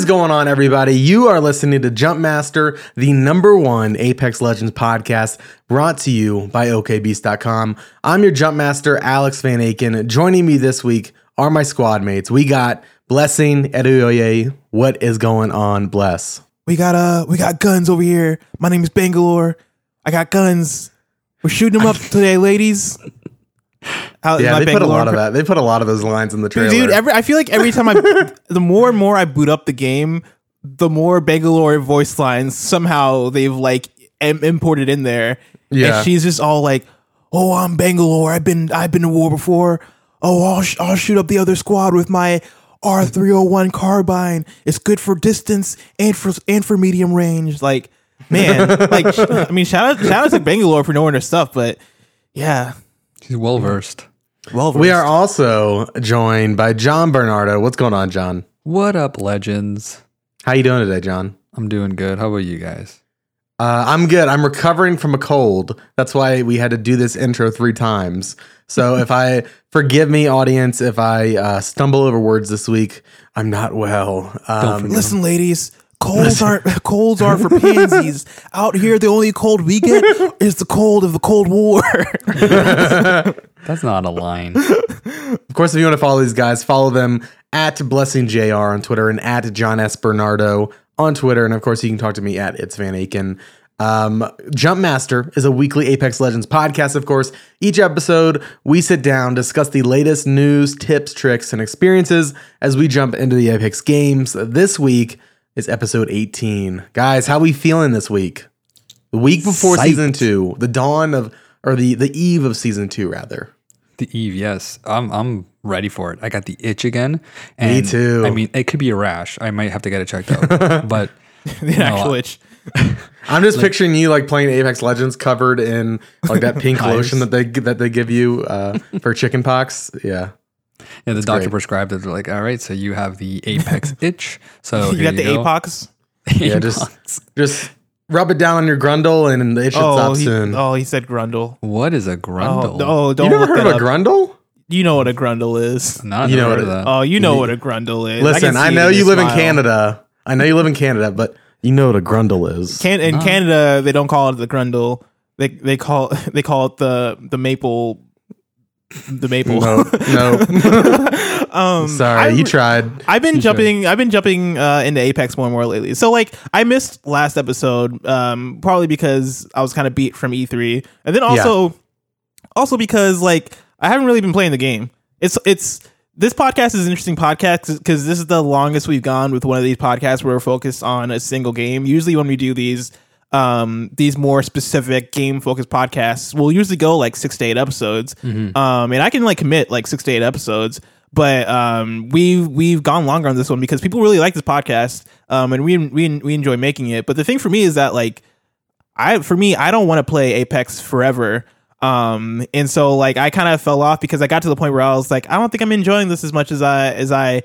Is going on, everybody? You are listening to Jumpmaster, the number one Apex Legends podcast, brought to you by OKBeast.com. I'm your Jumpmaster, Alex Van Aken. Joining me this week are my squad mates. We got Blessing Adeoye. What is going on, Bless? We got uh we got guns over here. My name is Bangalore. I got guns. We're shooting them up today, ladies. How, Yeah, they put a lot of that. They put a lot of those lines in the trailer. Dude, every I feel like every time I the more and more I boot up the game, the more Bangalore voice lines somehow they've like im- imported in there. Yeah. And she's just all like, "Oh, I'm Bangalore. I've been I've been to war before. Oh, I'll sh- I'll shoot up the other squad with my R301 carbine. It's good for distance and for and for medium range." Like, man, like I mean, shout out shout out to Bangalore for knowing her stuff, but yeah, She's well versed. well, we are also joined by John Bernardo. What's going on, John? What up, legends? How you doing today, John? I'm doing good. How about you guys? Uh, I'm good. I'm recovering from a cold. That's why we had to do this intro three times. So if I forgive me, audience, if I uh, stumble over words this week, I'm not well. Um, Listen, ladies, colds aren't colds aren't for pansies. Out here, the only cold we get is the cold of the Cold War. That's not a line. of course, if you want to follow these guys, follow them at Blessing Jr on Twitter and at John S Bernardo on Twitter, and of course, you can talk to me at It's Van Aken. Um, Jumpmaster is a weekly Apex Legends podcast, of course. Each episode, we sit down, discuss the latest news, tips, tricks, and experiences as we jump into the Apex games. This week is episode 18. Guys, how we feeling this week? The week before Psyched. season two, the dawn of, or the the eve of season two, rather. The Eve, yes. I'm I'm ready for it. I got the itch again. And too. I mean, it could be a rash. I might have to get it checked out. but the actual itch. I'm just picturing you like playing Apex Legends covered in like that pink lotion that they that they give you uh, for chicken pox. Yeah. Yeah, the doctor great. prescribed it. They're like, all right, so you have the apex itch. So You here got the go. apox. Yeah, just just rub it down on your grundle and it should Oh, stop he, soon. oh, he said grundle. What is a Oh, grundle? oh, don't you never heard that of a grundle? You know what a grundle is. Not You you know know what of that. Oh, you know what a grundle is. Listen, can I, know you your live in. Canada. I know you live in Canada, but you know what a grundle is. Can in Canada they don't call it the grundle. They they call they call it the the maple the maple. no, no. um, Sorry, I- you tried. I've been You jumping. I've been jumping uh, into Apex more and more lately. So like, I missed last episode, um, probably because I was kind of beat from E3, and then also, also because like I haven't really been playing the game. It's it's this podcast is an interesting podcast because this is the longest we've gone with one of these podcasts where we're focused on a single game. Usually, when we do these. Um, these more specific game focused podcasts will usually go like six to eight episodes. Um, and I can like commit like six to eight episodes, but um, we we've gone longer on this one because people really like this podcast, um, and we we we enjoy making it. But the thing for me is that like I for me I don't want to play Apex forever. Um, and so like I kind of fell off because I got to the point where I was like I don't think I'm enjoying this as much as I as I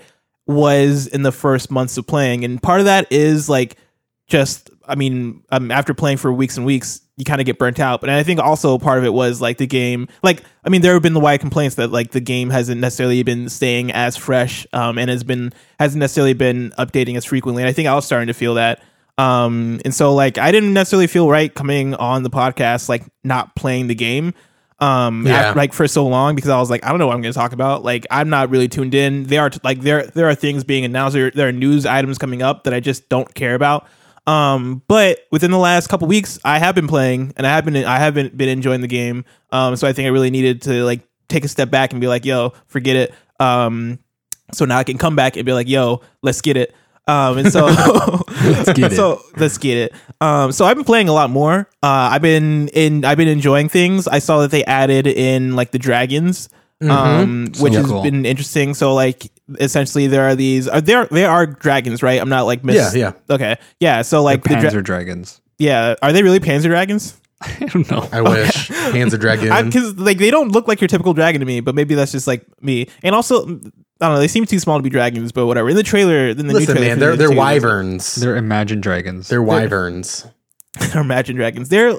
was in the first months of playing, and part of that is like just I mean um, after playing for weeks and weeks you kind of get burnt out. But I think also part of it was like the game like I mean there have been the wide complaints that like the game hasn't necessarily been staying as fresh um, and has been hasn't necessarily been updating as frequently. And I think I was starting to feel that. Um, and so like I didn't necessarily feel right coming on the podcast like not playing the game um Yeah. like for so long because I was like I don't know what I'm going to talk about. Like I'm not really tuned in. There are like there there are things being announced. There, there are news items coming up that I just don't care about um but within the last couple weeks I have been playing and I have been I haven't been enjoying the game um so I think I really needed to like take a step back and be like yo forget it um so now I can come back and be like yo let's get it um and so Let's get it. so let's get it. Um, so I've been playing a lot more. Uh, I've been in. I've been enjoying things. I saw that they added in like the dragons, um, which So has cool. been interesting. So like essentially there are these. Are there? There are dragons, right? I'm not like miss. Yeah, yeah. Okay, yeah. So like the Panzer dra- dragons. yeah. Are they really Panzer dragons? I don't know. I wish. Hands of dragon. Because like they don't look like your typical dragon to me, but maybe that's just like me. And also, I don't know. They seem too small to be dragons, but whatever. In the trailer, in the new Listen, trailer man, for they're the they're two, wyverns. They're, wyverns. They're imagined dragons. wyverns. or imagine dragons. They're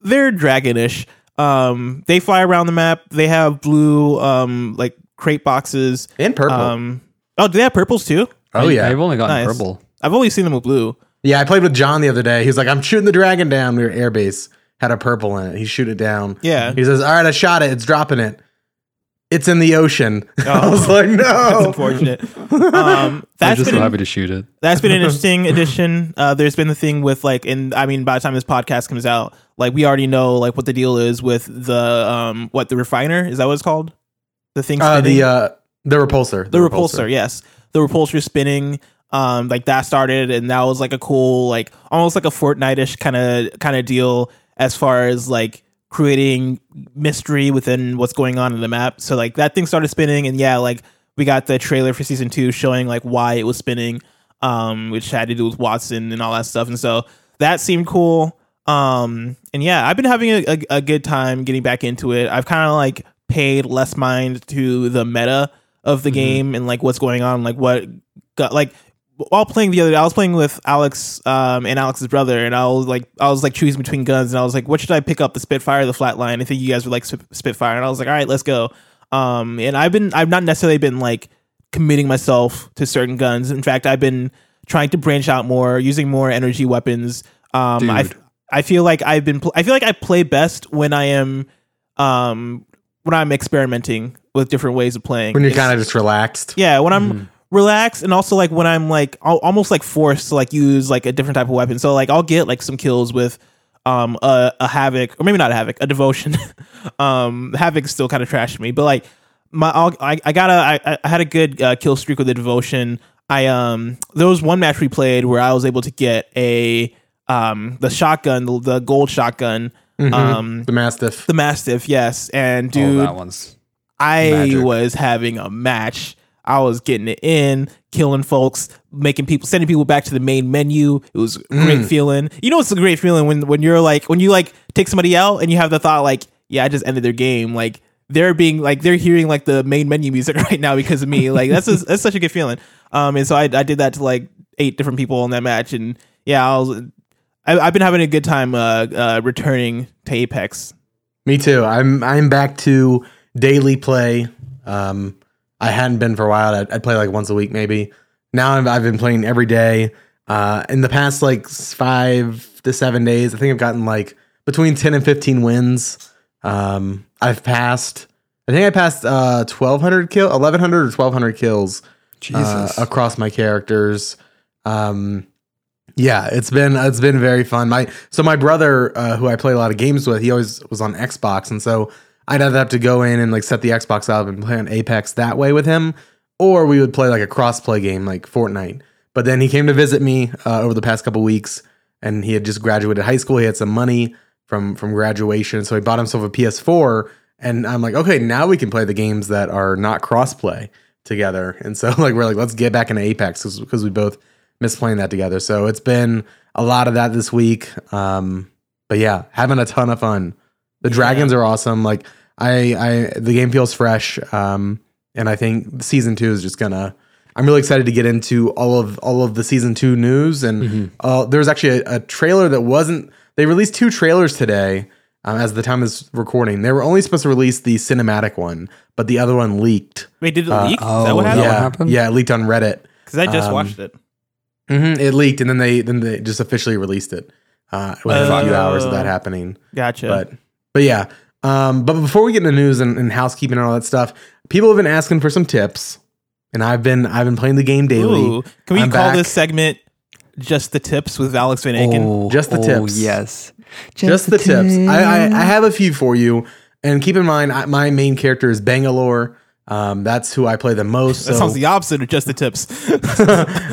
they're dragonish. Um, they fly around the map. They have blue um like crate boxes. And purple. Um, oh, do they have purples too? Oh yeah, I've only gotten Nice. purple. I've only seen them with blue. yeah. I played with John the other day. He was like, "I'm shooting the dragon down." We were airbase had a purple in it. He shoot it down. Yeah. He says, "All right, I shot it. It's dropping it. It's in the ocean." I Oh. was like, That's "No." unfortunate. Um, I'm just been so happy to shoot it. that's been an interesting addition. Uh, there's been the thing with like, and I mean, by the time this podcast comes out, like we already know like what the deal is with the um what the refiner is that what it's called? The thing Uh, the uh, the repulsor. the repulsor, yes, the repulsor spinning. Um, like that started, and that was like a cool, like almost like a Fortnite-ish kind of kind of deal as far as like creating mystery within what's going on in the map. So like that thing started spinning, and yeah, like we got the trailer for season two showing like why it was spinning, um, which had to do with Wattson and all that stuff, and so that seemed cool. Um, and yeah, I've been having a, a, a good time getting back into it. I've kind of like paid less mind to the meta of the game and like what's going on, like what got like while playing the other day, I was playing with Alex um, and Alex's brother, and I was like, I was like choosing between guns, and I was like, what should I pick up, the Spitfire or the Flatline? I think you guys would like Spitfire, and I was like, all right, let's go. Um, and I've been, I've not necessarily been like committing myself to certain guns. In fact, I've been trying to branch out more, using more energy weapons. Um, I, I feel like I've been, pl- I feel like I play best when I am, um, when I'm experimenting with different ways of playing. when you're kind of just relaxed. yeah, when I'm relaxed and also like when I'm like al- almost like forced to like use like a different type of weapon. So like I'll get like some kills with um a, a havoc or maybe not a havoc, a devotion. um havoc still kind of trashed me, but like my I'll, I I got a I, I had a good uh, kill streak with the devotion. I um there was one match we played where I was able to get a um the shotgun the, the gold shotgun um The mastiff. the mastiff yes and Oh, dude that one's I Magic. was having a match. I was getting it in, killing folks, making people, sending people back to the main menu. It was a Mm. great feeling. You know, it's a great feeling when when you're like when you like take somebody out and you have the thought like, yeah, I just ended their game. Like they're being like they're hearing like the main menu music right now because of me. Like that's just, that's such a good feeling. Um, and so I I did that to like eight different people in that match, and yeah, I was. I, I've been having a good time uh, uh, returning to Apex. Me too. I'm I'm back to daily play. Um, I hadn't been for a while. I'd, I'd play like once a week maybe. Now I've, I've been playing every day. Uh, in the past like five to seven days, I think I've gotten like between ten and fifteen wins. Um, I've passed. I think I passed uh, twelve hundred kill, eleven hundred or twelve hundred kills uh, Jesus. across my characters. Um, yeah, it's been it's been very fun. My so my brother, uh, who I play a lot of games with, he always was on Xbox, and so I'd either have to go in and like set the Xbox up and play on Apex that way with him, or we would play like a cross-play game like Fortnite. But then he came to visit me uh, over the past couple weeks, and he had just graduated high school. He had some money from from graduation, so he bought himself a PS4. And I'm like, okay, now we can play the games that are not cross-play together. And so like we're like, let's get back into Apex because we both miss playing that together. So it's been a lot of that this week. Um, but yeah, having a ton of fun. The dragons are awesome. Like I, I, the game feels fresh. Um, and I think season two is just gonna. I'm really excited to get into all of all of the season two news. And uh, there's actually a, a trailer that wasn't. They released two trailers today. Um, as the time is recording, they were only supposed to release the cinematic one, but the other one leaked. Wait, did it Uh, leak? Is that oh, what yeah. happened? yeah, happened? yeah, it leaked on Reddit. Because I just Um, watched it. Hmm It leaked, and then they then they just officially released it. Uh, within a few hours of that Oh. happening. Gotcha. But but yeah. Um, but before we get into news and, and housekeeping and all that stuff, people have been asking for some tips, and I've been I've been playing the game daily. Ooh, can we I'm call back. this segment just the tips with Alex Van Aken? Oh, Just the oh, tips. Yes. Just the tips. I, I I have a few for you, and keep in mind I, my main character is Bangalore. Um, that's who I play the most. That so sounds the opposite of just the tips.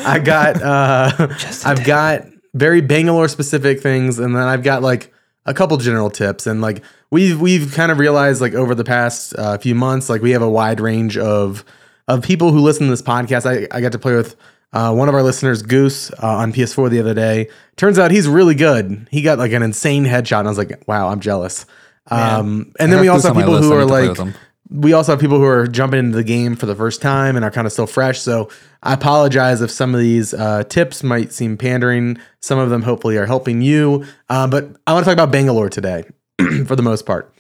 I got uh I've got very Bangalore specific things and then I've got like a couple general tips and like we've we've kind of realized like over the past uh, few months like we have a wide range of of people who listen to this podcast. I, I got to play with uh, one of our listeners, Goose, uh, on PS4 the other day. Turns out he's really good. He got like an insane headshot, and I was like, "Wow, I'm jealous." Um, and then we also have people who are need to play like, with him. We also have people who are jumping into the game for the first time and are kind of still fresh. So I apologize if some of these uh, tips might seem pandering. Some of them hopefully are helping you. Uh, but I want to talk about Bangalore today for the most part.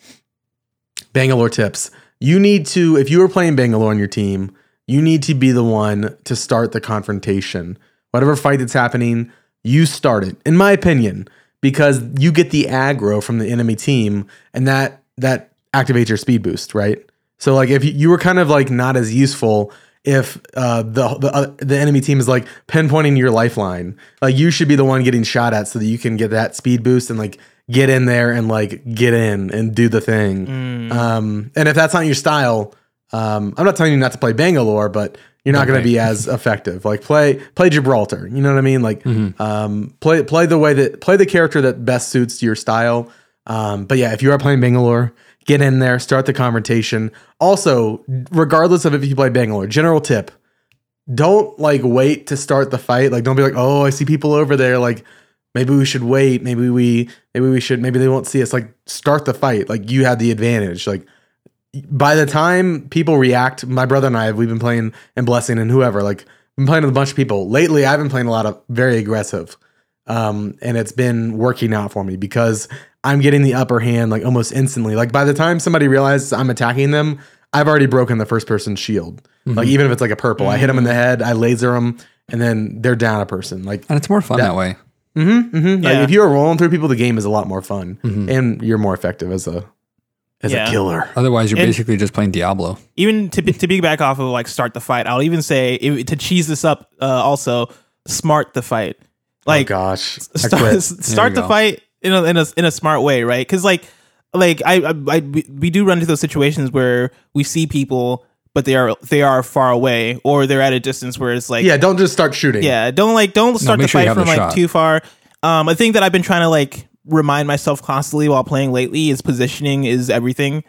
Bangalore tips. You need to, if you are playing Bangalore on your team, you need to be the one to start the confrontation. Whatever fight that's happening, you start it. In my opinion, because you get the aggro from the enemy team, and that that activates your speed boost, right? So like if you, were kind of like not as useful if uh, the the uh, the enemy team is like pinpointing your lifeline, like you should be the one getting shot at so that you can get that speed boost and like get in there and like get in and do the thing. Mm. Um, and if that's not your style, um, I'm not telling you not to play Bangalore, but you're not going to be as effective. Like play play Gibraltar. You know what I mean? Like um, play play the way that play the character that best suits your style. Um, but yeah, if you are playing Bangalore, get in there, start the confrontation. Also, regardless of if you play Bangalore, general tip: don't like wait to start the fight. Like don't be like, oh, I see people over there. Like maybe we should wait. Maybe we maybe we should. Maybe they won't see us. Like start the fight. Like you have the advantage. Like by the time people react, my brother and I, we've been playing and blessing and whoever, like I've been playing with a bunch of people. Lately, I've been playing a lot of very aggressive. Um, and it's been working out for me because I'm getting the upper hand like almost instantly. Like by the time somebody realizes I'm attacking them, I've already broken the first person's shield. Like mm-hmm. even if it's like a purple, I hit them in the head, I laser them, and then they're down a person. Like And it's more fun that, way. Mm-hmm, mm-hmm. like Yeah. if you are rolling through people, the game is a lot more fun, and you're more effective as a as Yeah. a killer. Otherwise, you're And- basically just playing Diablo. even to to be back off of like start the fight. I'll even say if, to cheese this up. Uh, also, smart the fight. Like oh gosh, start, start the go. fight in a, in a in a smart way, right? Because like like I, I, I we- we do run into those situations where we see people, but they are they are far away or they're at a distance where it's like Yeah, don't just start shooting. yeah, don't like don't start make the sure fight from the like shot. too far. Um, a thing that I've been trying to like remind myself constantly while playing lately is positioning is everything.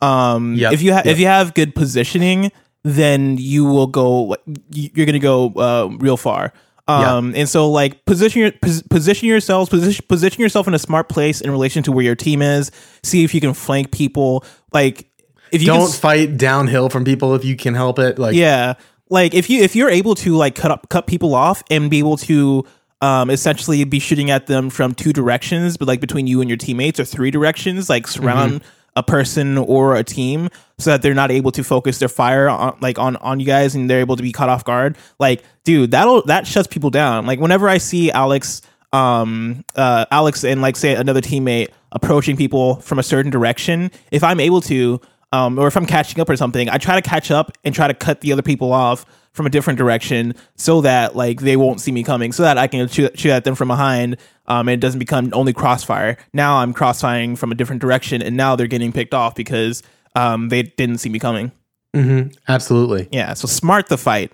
Um, Yep, if you ha- yep. if you have good positioning, then you will go. You're gonna go uh, real far. Um, and so like position your pos- position yourselves, position position yourself in a smart place in relation to where your team is. See if you can flank people. Like if you Don't s- fight downhill from people if you can help it. Like yeah like if you if you're able to like cut up cut people off and be able to um essentially be shooting at them from two directions but like between you and your teammates or three directions like surround a person or a team so that they're not able to focus their fire on like on on you guys and they're able to be caught off guard. Like dude that'll that shuts people down. Like whenever i see alex um uh alex and like say another teammate approaching people from a certain direction if i'm able to um, or if I'm catching up or something, I try to catch up and try to cut the other people off from a different direction so that like they won't see me coming, so that I can shoot, shoot at them from behind. Um, and it doesn't become only crossfire. Now I'm crossfiring from a different direction, and now they're getting picked off because um, they didn't see me coming. Mm-hmm. absolutely. Yeah, so smart the fight.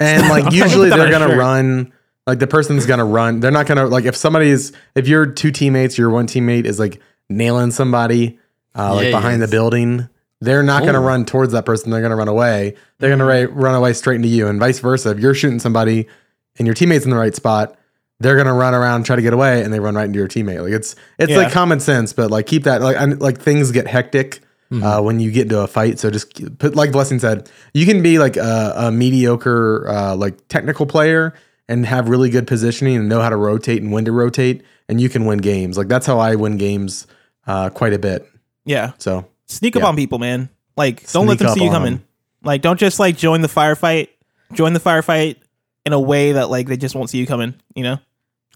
And like usually they're gonna shirt. run. Like the person's gonna run. They're not gonna like if somebody's if your two teammates, your one teammate is like nailing somebody uh, like Yeah, behind the building. They're not Oh. run towards that person. They're gonna run away. They're Mm-hmm. ra- run away straight into you, and vice versa. If you're shooting somebody and your teammate's in the right spot, they're gonna run around, try to get away, and they run right into your teammate. Like it's it's Yeah. like common sense, but like keep that like and, like things get hectic Mm-hmm. uh, when you get into a fight. So just put like Blessing said, you can be like a, a mediocre uh, like technical player and have really good positioning and know how to rotate and when to rotate, and you can win games. Like that's how I win games uh, quite a bit. Yeah, So sneak up Yeah. on people, man. Like don't let them see you coming. coming. 'em. Like don't just like join the firefight. Join the firefight in a way that like they just won't see you coming. You know.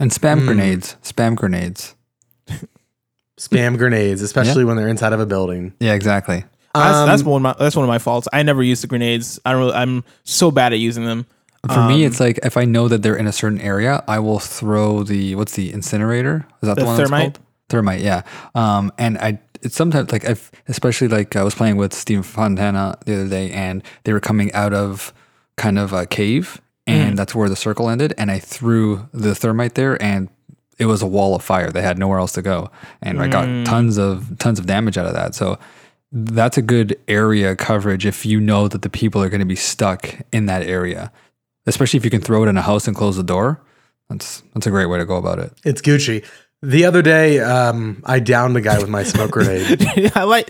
And spam Mm. grenades. Spam grenades. spam grenades, especially when they're inside of a building. Yeah, exactly. That's, Um, that's one of my that's one of my faults. I never use the grenades. I don't. Really, I'm so bad at using them. For Um, me, it's like if I know that they're in a certain area, I will throw the what's the incinerator? Is that the, The one thermite? that's called? Thermite, yeah. Um, and I it's sometimes like I've especially like I was playing with Steve Fontana the other day, and they were coming out of kind of a cave, and mm. that's where the circle ended, and I threw the thermite there, and it was a wall of fire. They had nowhere else to go, and I got mm. tons of tons of damage out of that. So that's a good area coverage if you know that the people are going to be stuck in that area, especially if you can throw it in a house and close the door. That's that's a great way to go about it. It's Gucci. The other day, um, I downed a guy with my smoke grenade. I like.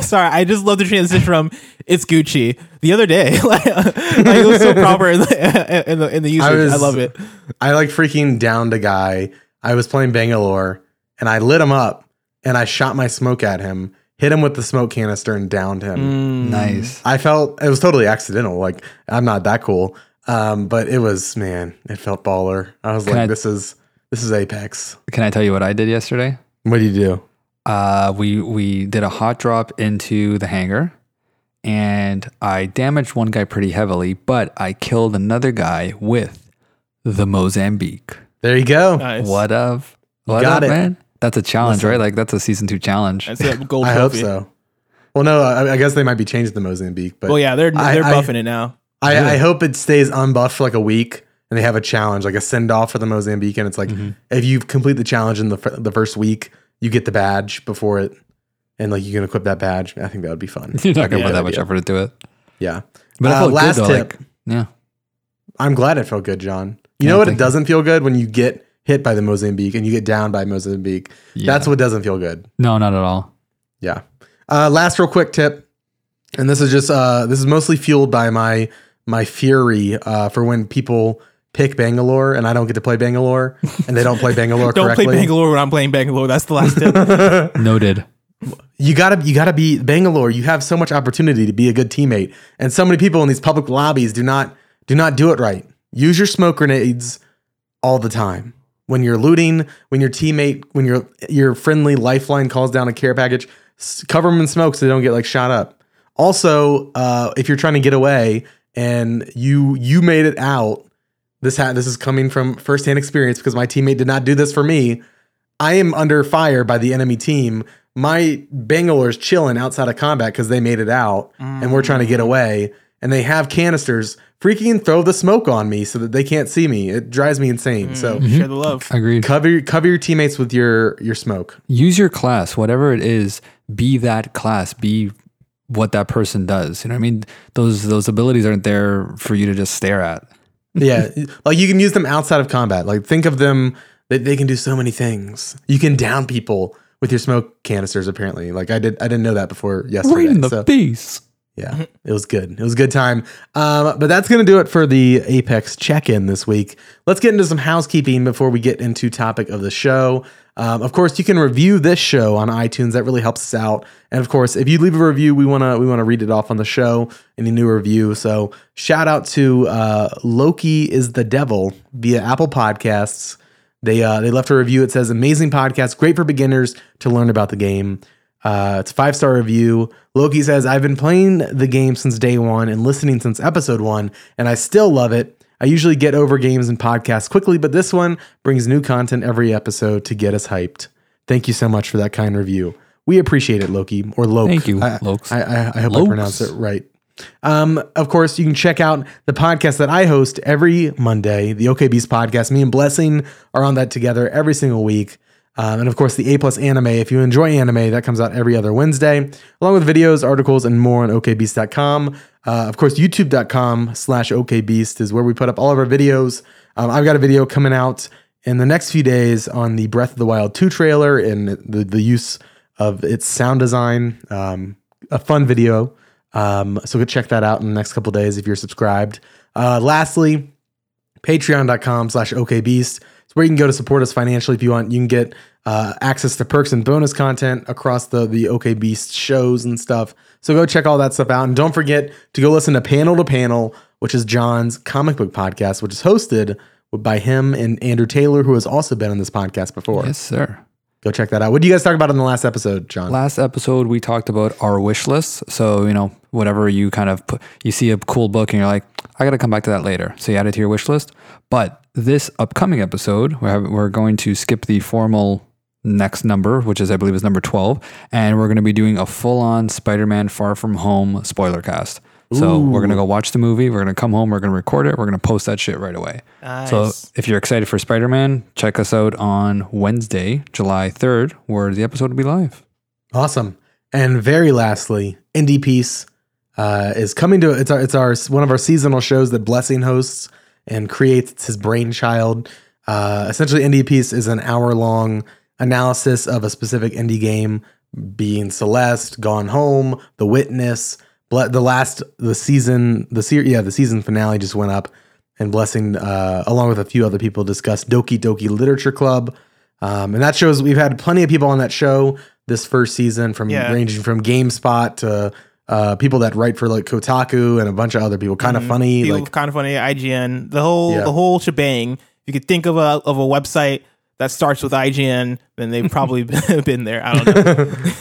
Sorry, I just love the transition from "It's Gucci" the other day. like, like, it was so proper in the in the, in the usage. I, was- love it. I like freaking downed a guy. I was playing Bangalore and I lit him up and I shot my smoke at him. hit him with the smoke canister and downed him. Nice. I felt it was totally accidental. Like I'm not that cool, um, but it was man. It felt baller. I was like, I- this is this is Apex. Can I tell you what I did yesterday? What did you do? Uh, we we did a hot drop into the hangar, and I damaged one guy pretty heavily, but I killed another guy with the Mozambique. There you go. Nice. What of? What got up, it. man? That's a challenge, Listen. right? Like that's a season two challenge. That's a gold I hope so. Well, no, I, I guess they might be changing the Mozambique, but Well, yeah, they're they're I- buffing it now. I, I hope it stays unbuffed for like a week and they have a challenge, like a send off for the Mozambique. And it's like, Mm-hmm. if you complete the challenge in the, fir- the first week, you get the badge before it. And like you can equip that badge. I think that would be fun. You're not gonna put that much effort into it. Yeah. But Uh, last good though. tip. Like, yeah. I'm glad it felt good, John. You Yeah, know what? It doesn't feel good when you get hit by the Mozambique and you get down by Mozambique. Yeah. That's what doesn't feel good. No, not at all. Yeah. Uh, last real quick tip, and this is just uh, this is mostly fueled by my my fury uh, for when people pick Bangalore and I don't get to play Bangalore and they don't play Bangalore Don't correctly. play Bangalore when I'm playing Bangalore. That's the last tip. Noted. You gotta you gotta be Bangalore. You have so much opportunity to be a good teammate, and so many people in these public lobbies do not do not do it right. Use your smoke grenades all the time when you're looting. When your teammate, when your your friendly lifeline calls down a care package, cover them in smoke so they don't get like shot up. Also, uh, if you're trying to get away and you you made it out, this ha- this is coming from firsthand experience because my teammate did not do this for me. I am under fire by the enemy team. My Bangalore's chilling outside of combat because they made it out and we're trying to get away. And they have canisters freaking throw the smoke on me so that they can't see me. It drives me insane. So mm, Share the love. Agreed. cover your- cover your teammates with your your smoke. Use your class, whatever it is. Be that class. Be what that person does. You know what I mean? Those those abilities aren't there for you to just stare at. Yeah, like you can use them outside of combat. Like think of them that they can do so many things. You can down people with your smoke canisters. Apparently, like I did. I didn't know that before yesterday. In the so- face. Yeah, it was good. It was a good time. Um, but that's going to do it for the Apex check in this week. Let's get into some housekeeping before we get into topic of the show. Um, of course, you can review this show on iTunes. That really helps us out. And of course, if you leave a review, we wanna we wanna read it off on the show. Any new review. So shout out to uh, Loki is the devil via Apple Podcasts. They uh, they left a review. It says amazing podcast, great for beginners to learn about the game. Uh, it's a five star review. Loki says, I've been playing the game since day one and listening since episode one, and I still love it. I usually get over games and podcasts quickly, but this one brings new content every episode to get us hyped. Thank you so much for that kind review. We appreciate it, Loki or Loke. Thank you, I, Lokes. I, I, I hope I Lokes. pronounced it right. Um, of course, you can check out the podcast that I host every Monday, the OK Beast podcast. Me and Blessing are on that together every single week. Um, and of course, the A plus anime. If you enjoy anime, that comes out every other Wednesday, along with videos, articles, and more on okbeast.com. Uh, of course, youtube.com slash okbeast is where we put up all of our videos. Um, I've got a video coming out in the next few days on the Breath of the Wild 2 trailer and the, the use of its sound design. Um, a fun video. Um, so go check that out in the next couple days if you're subscribed. Uh, lastly, patreon.com slash okbeast. It's where you can go to support us financially if you want. You can get uh, access to perks and bonus content across the, the OK Beast shows and stuff. So go check all that stuff out. And don't forget to go listen to Panel to Panel, which is John's comic book podcast, which is hosted by him and Andrew Taylor, who has also been on this podcast before. Yes, sir. Go check that out. What do you guys talk about in the last episode, John? Last episode we talked about our wish lists. So you know, whatever you kind of put, you see a cool book and you're like, I got to come back to that later. So you add it to your wish list. But this upcoming episode, we're going to skip the formal next number, which is I believe is number twelve, and we're going to be doing a full on Spider-Man Far From Home spoiler cast. So we're gonna go watch the movie. We're gonna come home. We're gonna record it. We're gonna post that shit right away. So if you're excited for Spider Man, check us out on Wednesday, July 3rd, where the episode will be live. Awesome. And very lastly, Indie Piece uh, is coming to it's our it's our one of our seasonal shows that Blessing hosts and creates. It's his brainchild. Uh, essentially, Indie Piece is an hour long analysis of a specific indie game, being Celeste, Gone Home, The Witness. The last the season the series yeah the season finale just went up and blessing uh, along with a few other people discussed Doki Doki Literature Club um, and that shows we've had plenty of people on that show this first season from Yeah. ranging from GameSpot to uh, people that write for like Kotaku and a bunch of other people. Kind of funny, People like kind of funny. IGN, the whole Yeah. the whole shebang. If you could think of a of a website that starts with IGN, then they've probably been there. I don't know.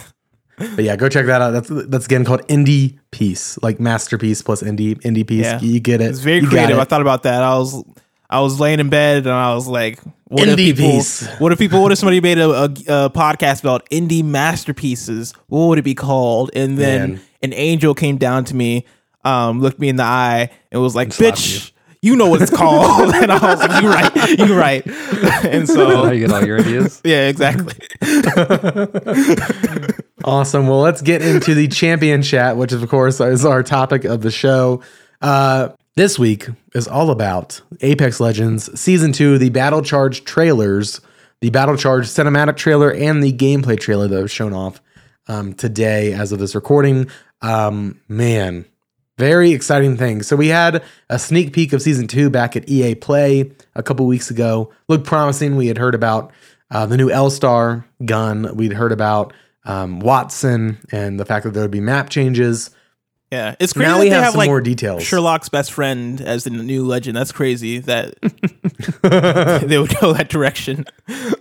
But yeah, go check that out. That's that's again called Indie Piece, like masterpiece plus indie indie piece. Yeah. You get it. It's very You creative. it. I thought about that. I was I was laying in bed and I was like, what if Indie people? piece. What if people? What if somebody made a, a, a podcast about indie masterpieces? What would it be called? And then Man. an angel came down to me, um, looked me in the eye, and was like, slapped "Bitch." You know what it's called, and I was like, "You right, you right." and how so, you get all your ideas? yeah, exactly. Awesome. Well, let's get into the champion chat, which of course is our topic of the show. Uh, this week is all about Apex Legends Season 2, the Battle Charge trailers, the Battle Charge cinematic trailer, and the gameplay trailer that was shown off um, today as of this recording. Um, man, very exciting thing. So we had a sneak peek of Season 2 back at EA Play a couple weeks ago. Looked promising. We had heard about uh, the new L Star gun. We'd heard about um, Wattson and the fact that there would be map changes. Yeah, it's crazy. now we have, have some like more details. Sherlock's best friend as the new legend. That's crazy that they would go that direction.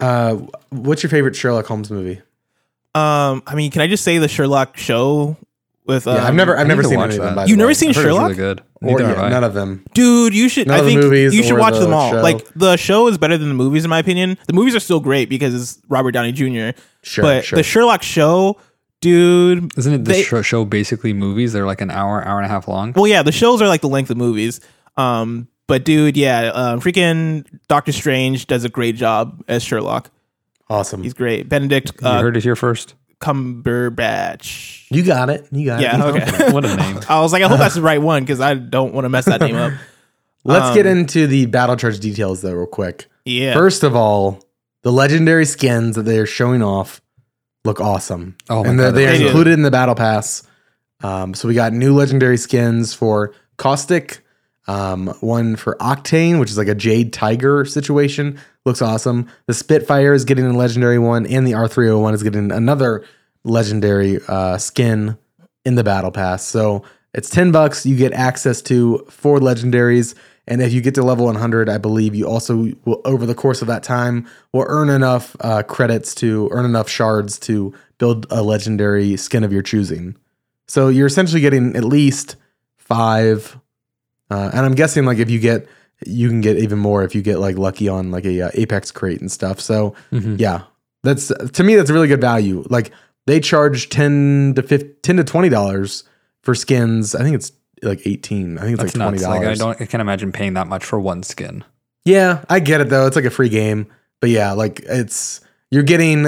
Uh, what's your favorite Sherlock Holmes movie? Um, I mean, can I just say the Sherlock show with? Um, yeah, I've never, I've never seen watch any of them. by You've never way. seen I've heard it's Sherlock? really good. or Neither yeah, I. none of them. Dude, you should. None I of the think movies you should or watch the them all. show. Like the show is better than the movies, in my opinion. The movies are still great because it's Robert Downey Jr. Sure, but sure. the Sherlock show, dude. Isn't it the they- show, show basically movies? They're like an hour, hour and a half long. Well, yeah, the shows are like the length of movies. Um, but dude, yeah, um, freaking Doctor Strange does a great job as Sherlock. Awesome. He's great. Benedict you uh, heard it here first. Cumberbatch. you got it. You got Yeah, it. Yeah. Okay. What a name. I was like, I hope that's the right one because I don't want to mess that name up. Let's get Um, into the battle charge details though, real quick. Yeah. First of all, the legendary skins that they are showing off look awesome. Oh my and God, they're, they're included in the battle pass. Um, so we got new legendary skins for Caustic, um, one for Octane, which is like a Jade Tiger situation. Looks awesome. The Spitfire is getting a legendary one, and the R301 is getting another legendary uh, skin in the battle pass. So it's 10 bucks. You get access to four legendaries. And if you get to level 100, I believe you also will, over the course of that time, will earn enough uh, credits to earn enough shards to build a legendary skin of your choosing. So you're essentially getting at least five. Uh, and I'm guessing like if you get, you can get even more if you get like lucky on like a uh, Apex crate and stuff. So Mhm. yeah, that's to me that's really good value. Like they charge 10 to 15, 10 to 20 dollars for skins. I think it's like 18. I think it's That's like 20 nuts. Like I don't, I can't imagine paying that much for one skin. yeah, I get it though. It's like a free game. But yeah, like it's you're getting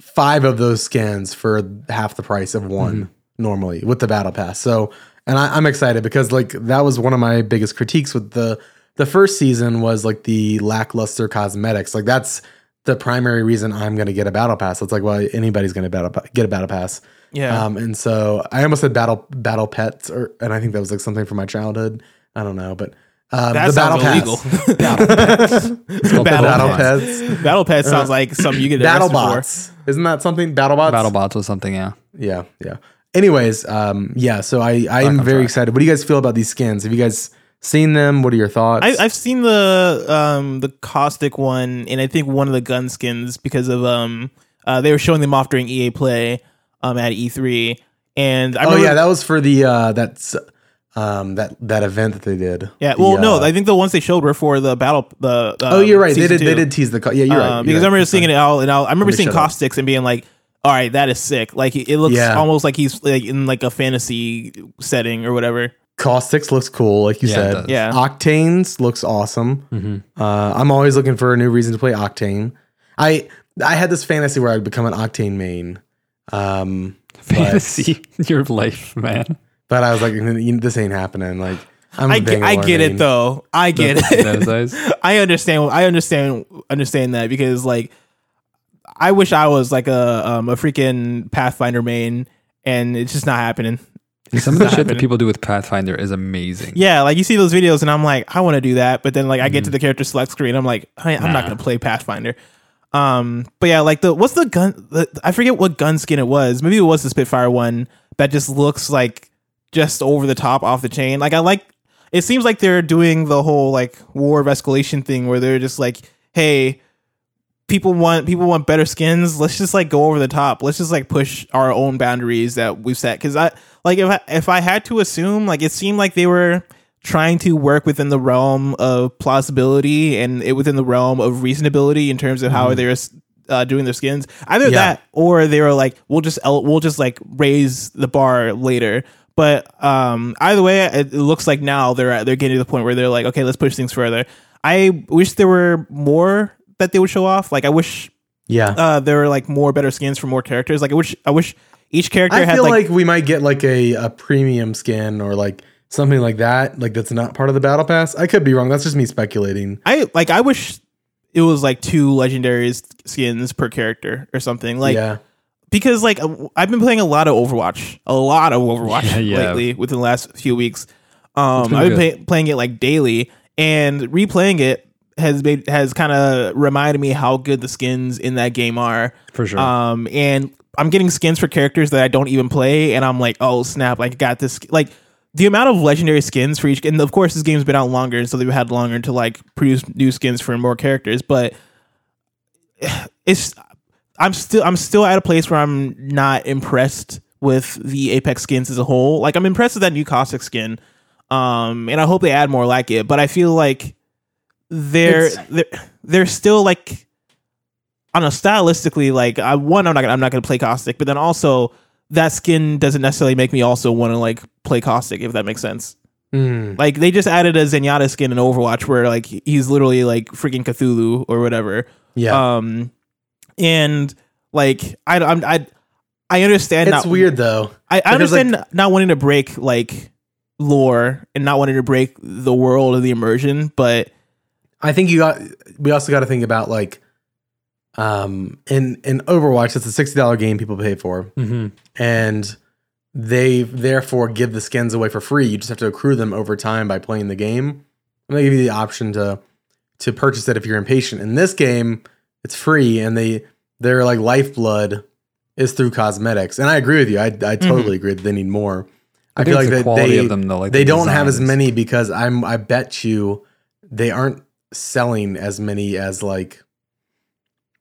five of those skins for half the price of one normally with the battle pass. So and I, I'm excited because like that was one of my biggest critiques with the the first season was like the lackluster cosmetics. Like that's the primary reason I'm gonna get a battle pass. It's like well anybody's gonna get a battle pass. yeah. Um, and so I almost said battle battle pets, or and I think that was like something from my childhood. I don't know, but um, that the sounds battle illegal. pass, Battle pets. Battle battle pets. pets, Battle Pet sounds like something you get battle arrested for. bots. Isn't that something? Battle bots. Battle bots was something, yeah. Yeah, yeah. Anyways, um, yeah. So I I am very track. excited. What do you guys feel about these skins? Have you guys seen them? What are your thoughts? I, I've seen the um the caustic one, and I think one of the gun skins because of um uh, they were showing them off during EA Play um at E3, and I oh yeah, that was for the uh, that's um that that event that they did. yeah. The, Well, no, uh, I think the ones they showed were for the battle. The, the oh, you're right. They season did. They did tease the. Co- yeah, you're right. Um, you're because right. I remember seeing it all, and I, I remember seeing shut up. caustics and being like, "All right, that is sick." Like it looks Yeah. almost like he's like in like a fantasy setting or whatever. Caustics looks cool, like you Yeah, said. Yeah. Octanes looks awesome. Mm-hmm. Uh, I'm always looking for a new reason to play Octane. I I had this fantasy where I'd become an Octane main, um, Fantasy, your life, man. but I was like, this ain't happening. Like I'm a I get, I get main. it though. I get it. I understand. I understand. Understand that because like, I wish I was like a um a freaking Pathfinder main, and it's just not happening. Some of the shit that people do with Pathfinder is amazing. Yeah, like you see those videos, and I'm like, I want to do that, but then like I get to the character select screen, I'm like, I'm not gonna play Pathfinder. Um, but yeah, like the what's the gun? The, I forget what gun skin it was. Maybe it was the Spitfire one that just looks like just over the top, off the chain. Like I like. It seems like they're doing the whole like war of escalation thing where they're just like, hey, people want people want better skins. Let's just like go over the top. Let's just like push our own boundaries that we've set. Because I like if I, if I had to assume, like it seemed like they were trying to work within the realm of plausibility and it within the realm of reasonability in terms of how they're uh, doing their skins. Either Yeah. that or they were like, we'll just el- we'll just like raise the bar later. But um, either way, it, it looks like now they're they're getting to the point where they're like, okay, let's push things further. I wish there were more that they would show off. Like I wish Yeah. uh, there were like more better skins for more characters. Like I wish I wish each character I had feel like, like, we might get like a, a premium skin or like something like that, like that's not part of the battle pass. I could be wrong. That's just me speculating. I like I wish it was like two legendary skins per character or something. Like yeah. because like I've been playing a lot of Overwatch, a lot of Overwatch Yeah, yeah. lately within the last few weeks. Um, I've been play- playing it like daily, and replaying it has made has kind of reminded me how good the skins in that game are. For sure. Um, and I'm getting skins for characters that I don't even play, and I'm like, oh snap! Like, got this. Like, the amount of legendary skins for each, and of course, this game's been out longer, so they've had longer to like produce new skins for more characters. But it's, I'm still, I'm still at a place where I'm not impressed with the Apex skins as a whole. Like, I'm impressed with that new Caustic skin, um, and I hope they add more like it. But I feel like they're It's- they're they're still like I don't know stylistically like I one I'm not gonna, I'm not gonna play caustic, but then also that skin doesn't necessarily make me also want to like play caustic if that makes sense. Mm. Like they just added a Zenyatta skin in Overwatch where like he's literally like freaking Cthulhu or whatever. Yeah. Um, and like I I'm, I I understand. it's not, weird though. I, I understand not wanting to break like lore and not wanting to break the world of the immersion, but I think you got. We also got to think about like, um, in in Overwatch, it's a sixty dollar game people pay for, mm-hmm. and they therefore give the skins away for free. You just have to accrue them over time by playing the game. And they give you the option to to purchase it if you're impatient. In this game, it's free, and they their like lifeblood is through cosmetics. And I agree with you. I I totally agree that they need more. I, feel like the that they them though. Like they the don't have as many because I'm I bet you they aren't selling as many as like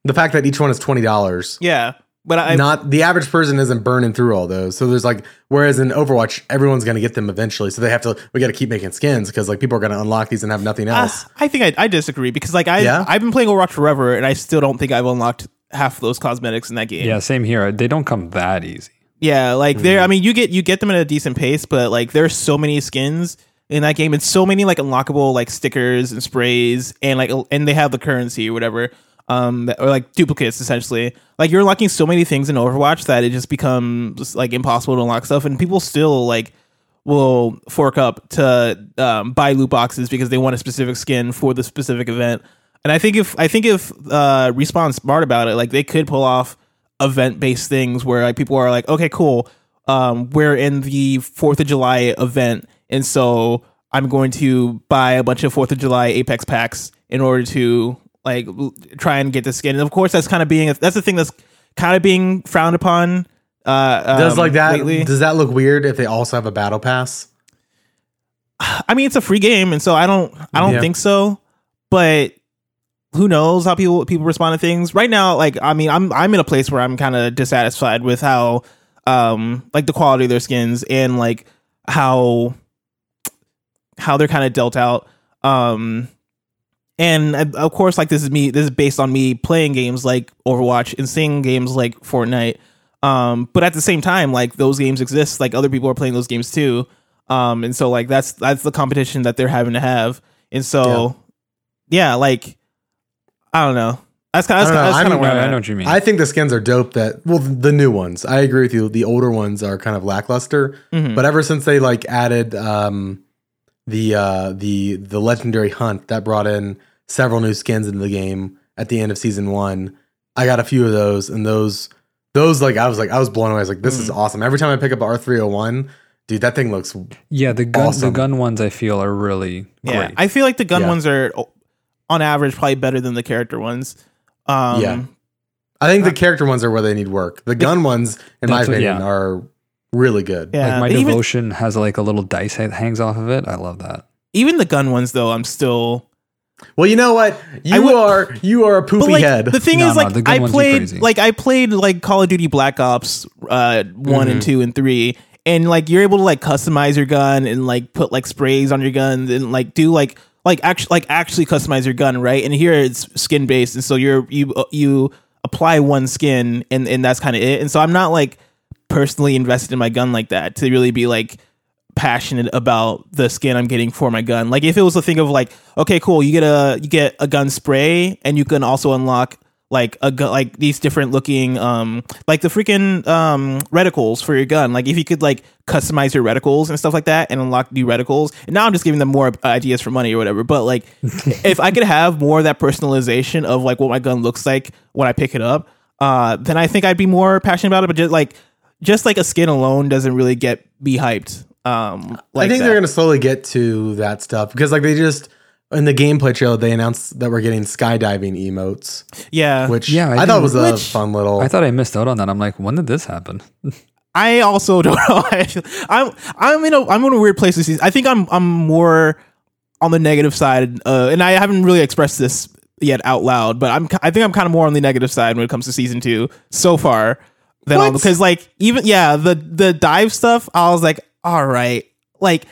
the fact that each one is twenty dollars. yeah. But I Not the average person isn't burning through all those. So there's like whereas in Overwatch everyone's gonna get them eventually. So they have to we gotta keep making skins because like people are gonna unlock these and have nothing Uh, else. I think I, I disagree because like I Yeah? I've been playing Overwatch forever and I still don't think I've unlocked half of those cosmetics in that game. Yeah, same here. They don't come that easy. Yeah, like there I mean you get you get them at a decent pace, but like there's so many skins in that game and so many like unlockable like stickers and sprays and like and they have the currency or whatever. Um that- or like duplicates essentially. Like you're unlocking so many things in Overwatch that it just becomes like impossible to unlock stuff and people still like will fork up to um, buy loot boxes because they want a specific skin for the specific event. And I think if I think if uh, respawn's smart about it, like they could pull off event based things where like people are like, okay, cool, um, we're in the Fourth of July event, and so I'm going to buy a bunch of Fourth of July Apex packs in order to like l- try and get the skin. And of course, that's kind of being that's the thing that's kind of being frowned upon. Uh, Does um, like that lately. does that look weird if they also have a battle pass? I mean, it's a free game, and so I don't, I don't Yeah. think so. But who knows how people people respond to things right now? Like, I mean, I'm I'm in a place where I'm kind of dissatisfied with how, um, like the quality of their skins and like how how they're kind of dealt out. Um, and uh, of course, like this is me. This is based on me playing games like Overwatch and seeing games like Fortnite. Um, but at the same time, like those games exist. Like other people are playing those games too. Um, and so like that's that's the competition that they're having to have. And so, yeah, like I don't know. That's kind I of don't that's kind of where I'm I know what you mean. I think the skins are dope. That well, the new ones. I agree with you. The older ones are kind of lackluster. Mhm. But ever since they like added um, the uh, the the legendary hunt that brought in several new skins into the game at the end of season one, I got a few of those, and those those like I was like I was blown away. I was like, this Mm. is awesome. Every time I pick up R three hundred one, dude, that thing looks yeah, the gun Awesome. the gun ones I feel are really Yeah, great. I feel like the gun Yeah. ones are on average probably better than the character ones. Um, Yeah. I think the character ones are where they need work. The gun ones, in my That's what- opinion, yeah. are really good. yeah. like my even, devotion has like a little dice that hangs off of it. I love that. even the gun ones though, I'm still. Well, you know what? You would- are you are a poopy like head. the thing No, is, no, like I played, like I played like Call of Duty Black Ops, uh, one and Mhm. two and three, and like you're able to like customize your gun and like put like sprays on your gun and like do like like actually like actually customize your gun, right? And here it's skin based, and so you're you uh, you apply one skin and and that's kind of it. And so I'm not like personally invested in my gun like that to really be like passionate about the skin I'm getting for my gun. Like if it was a thing of like, okay, cool, you get a you get a gun spray and you can also unlock like a gun like these different looking um like the freaking um reticles for your gun. Like if you could like customize your reticles and stuff like that and unlock new reticles. And now I'm just giving them more ideas for money or whatever. But like if I could have more of that personalization of like what my gun looks like when I pick it up, uh then I think I'd be more passionate about it. But just like just like a skin alone doesn't really get be hyped. Um, like I think that. they're gonna slowly get to that stuff because like they just in the gameplay trailer they announced that we're getting skydiving emotes, yeah. which Yeah, I I, thought was a Which- fun little. I thought I missed out on that. I'm like, when did this happen? I also don't know. I feel. I'm I'm in a I'm in a weird place this season. I think I'm I'm more on the negative side, uh, and I haven't really expressed this yet out loud. But I'm I think I'm kind of more on the negative side when it comes to season two so far. Than on, What? because like even yeah the the dive stuff I was like all right. Like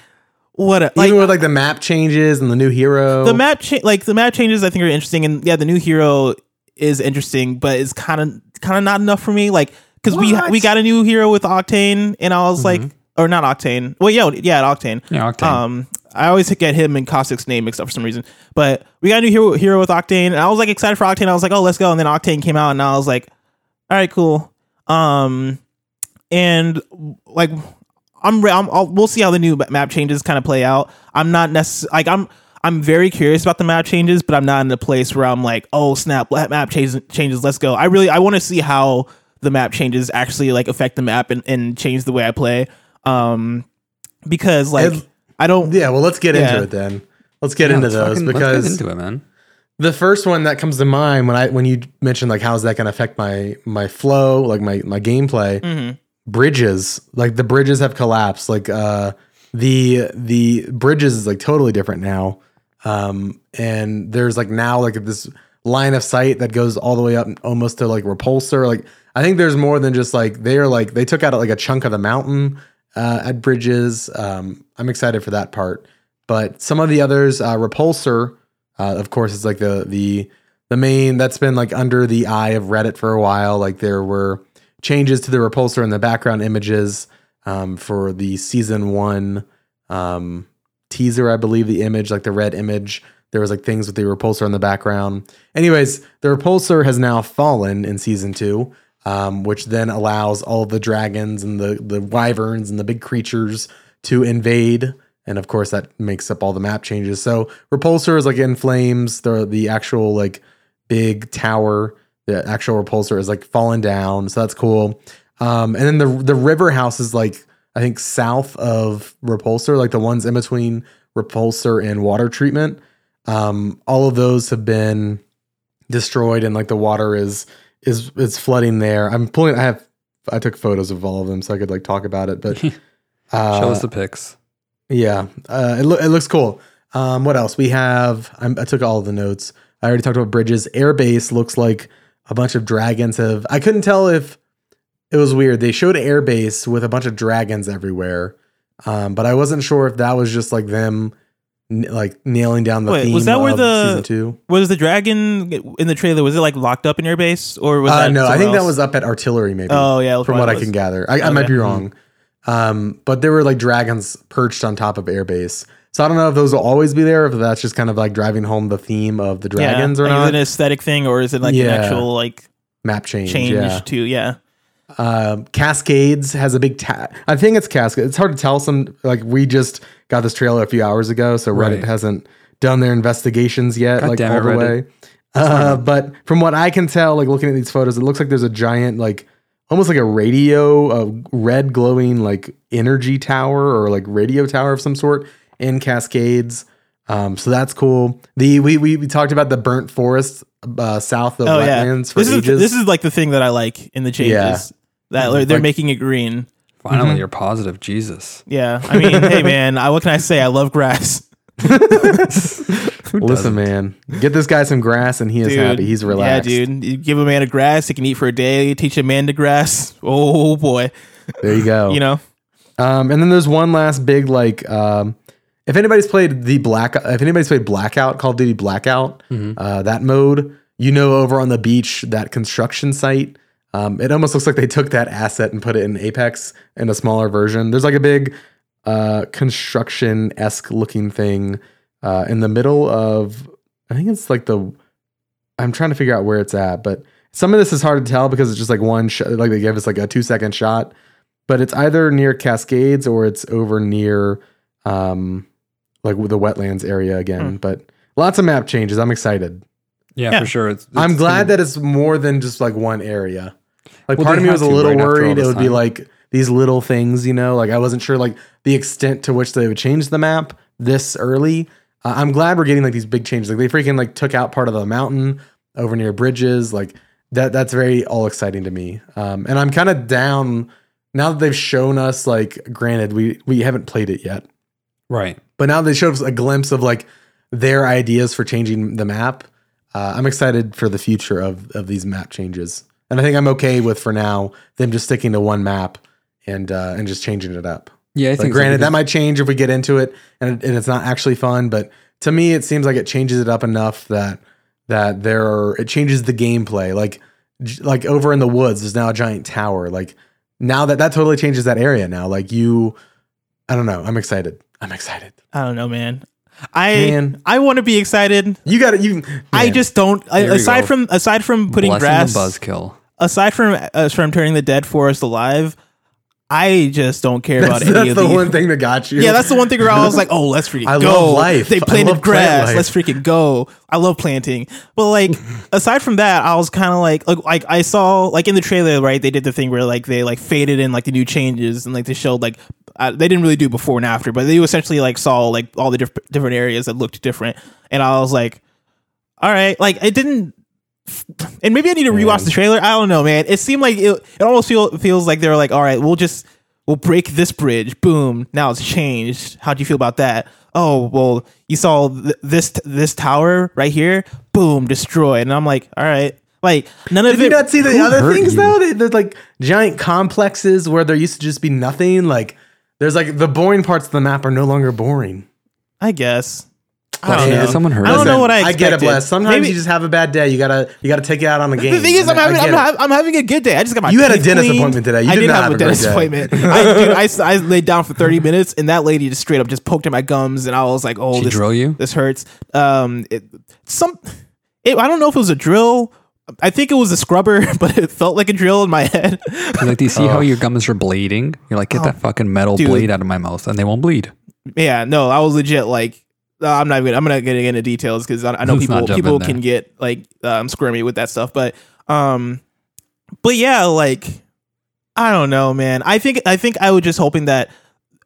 what a, like Even with like the map changes and the new hero. the map cha- like the map changes I think are interesting and yeah the new hero is interesting but it's kind of kind of not enough for me. Like because we we got a new hero with Octane and I was like or not Octane. Well yeah yeah Octane. Yeah, Octane. um I always get him and Caustic's name mixed up for some reason. But we got a new hero hero with Octane and I was like excited for Octane. I was like oh let's go. And then Octane came out and I was like all right cool um and like I'm, re- I'm I'll, we'll see how the new map changes kind of play out. I'm not necessarily like I'm I'm very curious about the map changes, but I'm not in a place where I'm like, oh snap, map changes changes, let's go. I really I want to see how the map changes actually like affect the map and, and change the way I play. Um, because like It- I don't yeah, well, let's get Yeah. into it then. Let's get Yeah, into let's those fucking- let's because get into it, man. The first one that comes to mind when I when you mentioned like how's that going to affect my my flow, like my my gameplay. Mhm. Bridges, like the bridges have collapsed. Like uh the the bridges is like totally different now. Um and there's like now like this line of sight that goes all the way up almost to like repulsor. Like I think there's more than just like they're like they took out like a chunk of the mountain uh at bridges. Um I'm excited for that part. But some of the others, uh repulsor, uh, of course, it's like the the the main that's been like under the eye of Reddit for a while. Like there were changes to the repulsor in the background images um, for the season one um, teaser, I believe the image, like the red image. There was like things with the repulsor in the background. Anyways, the repulsor has now fallen in season two, um, which then allows all the dragons and the the wyverns and the big creatures to invade. And of course, that makes up all the map changes. So repulsor is like in flames. The the actual like big tower, the actual repulsor is like falling down. So that's cool. Um, and then the the river house is like I think south of repulsor, like the ones in between repulsor and water treatment. Um, all of those have been destroyed, and like the water is is is flooding there. I'm pulling. I have I took photos of all of them so I could like talk about it, but uh, Show us the pics. Yeah, uh, it, loo- it looks cool. Um, what else? We have. I'm, I took all of the notes. I already talked about bridges. Airbase looks like a bunch of dragons have. I couldn't tell if it was weird. They showed airbase with a bunch of dragons everywhere, um, but I wasn't sure if that was just like them, n- like nailing down the Wait, theme. was that where the- season two? was the dragon in the trailer was it like locked up in your base or was Uh, that no, I think that was up at artillery. Maybe. oh yeah from what I can gather. I, I might be wrong. Um, but there were like dragons perched on top of airbase. So I don't know if those will always be there, if that's just kind of like driving home the theme of the dragons or like, not. Is it an aesthetic thing or is it like an actual like Map change. change yeah. to yeah? Um, Cascades has a big. Ta- I think it's Cascades. It's hard to tell. Some like we just got this trailer a few hours ago, so Reddit Right. hasn't done their investigations yet, God like damn all it, the Reddit. way. Uh, but from what I can tell, like looking at these photos, it looks like there's a giant, like almost like a radio, a red glowing like energy tower or like radio tower of some sort in Cascades. Um, so that's cool. The we, we we talked about the burnt forest uh, south of Oh yeah, for this is this is like the thing that I like in the changes Yeah. that like, they're Like- making it green. Finally, Mm-hmm. you're positive. Jesus. Yeah, I mean, hey man, I, what can I say? I love grass. Listen, man, get this guy some grass and he is Dude, happy. He's relaxed. Yeah, dude. You give a man a grass, he can eat for a day. Teach a man to grass. Oh boy, There you go. you know. Um, and then there's one last big like um, if anybody's played the black if anybody's played Blackout, Call of Duty Blackout, uh, that mode, you know, over on the beach, that construction site, um, it almost looks like they took that asset and put it in Apex in a smaller version. There's like a big uh, construction esque looking thing uh, in the middle of I think it's like the I'm trying to figure out where it's at, but some of this is hard to tell because it's just like one shot. Like they gave us like a two second shot, but it's either near Cascades or it's over near um like the wetlands area again. Hmm. But lots of map changes. I'm excited. Yeah, Yeah. for sure. It's, I'm glad gonna- that it's more than just like one area. Like Well, part of me was a little right, worried it this would be like these little things, you know. Like I wasn't sure like the extent to which they would change the map this early. Uh, I'm glad we're getting like these big changes. Like they freaking like took out part of the mountain over near bridges. Like that. That's very all exciting to me. Um, and I'm kind of down now that they've shown us. Like, granted, we we haven't played it yet, right. but now they showed us a glimpse of like their ideas for changing the map. Uh, I'm excited for the future of of these map changes, and I think I'm okay with for now them just sticking to one map and uh, and just changing it up. Yeah, I But think. so, granted, that might change if we get into it and, and it's not actually fun. But to me, it seems like it changes it up enough that that there are it changes the gameplay. Like like over in the woods, there's now a giant tower. Like now that that totally changes that area. Now, like you, I don't know. I'm excited. I'm excited. I don't know, man. I Man. I want to be excited. You got it. You. I just don't. I, aside go. from aside from putting blessing grass, buzzkill. aside from uh, from turning the dead forest alive, I just don't care That's, about any that's of That's the these. one thing that got you. Yeah, that's the one thing where I was like, "Oh, let's freaking I go!" love life. They planted plant grass. Let's freaking go! I love planting. But like, aside from that, I was kind of like, like, like I saw like in the trailer, right? They did the thing where like they like faded in like the new changes and like they showed like uh, they didn't really do before and after, but they essentially like saw like all the diff- different areas that looked different, and I was like, all right, like it didn't. And maybe I need to rewatch the trailer. I don't know, man. It seemed like it. It almost feel feels like they're like, all right, we'll just we'll break this bridge. Boom. Now it's changed. How do you feel about that? Oh well, you saw th- this this tower right here. Boom, destroyed. And I'm like, all right, like none of Did it. you not see the other things you? though? They, there's like giant complexes where there used to just be nothing. Like there's like the boring parts of the map are no longer boring. I guess. I don't man, know. someone heard I don't know what I. I get it, expected. bless. Sometimes Maybe- you just have a bad day. You gotta you gotta take it out on the game. The thing is, I'm I having, get I'm, it. ha- I'm having a good day. I just got my. You had a teeth dentist cleaned. appointment today. You I did did not have have a a great dentist day. appointment. I, dude, I, s- I laid down for 30 minutes, and that lady just straight up just poked at my gums, and I was like, "Oh, She this drill you? This hurts." Um, it, some, it, I don't know if it was a drill. I think it was a scrubber, but it felt like a drill in my head. You're like, do you see how your gums are bleeding? You're like, get that fucking metal Oh. dude. blade out of my mouth, and they won't bleed. yeah, no, I was legit like. Uh, I'm not even. I'm not getting into details because I, I know Let's people people can get like um, squirmy with that stuff. But um, but yeah, like I don't know, man. I think I think I was just hoping that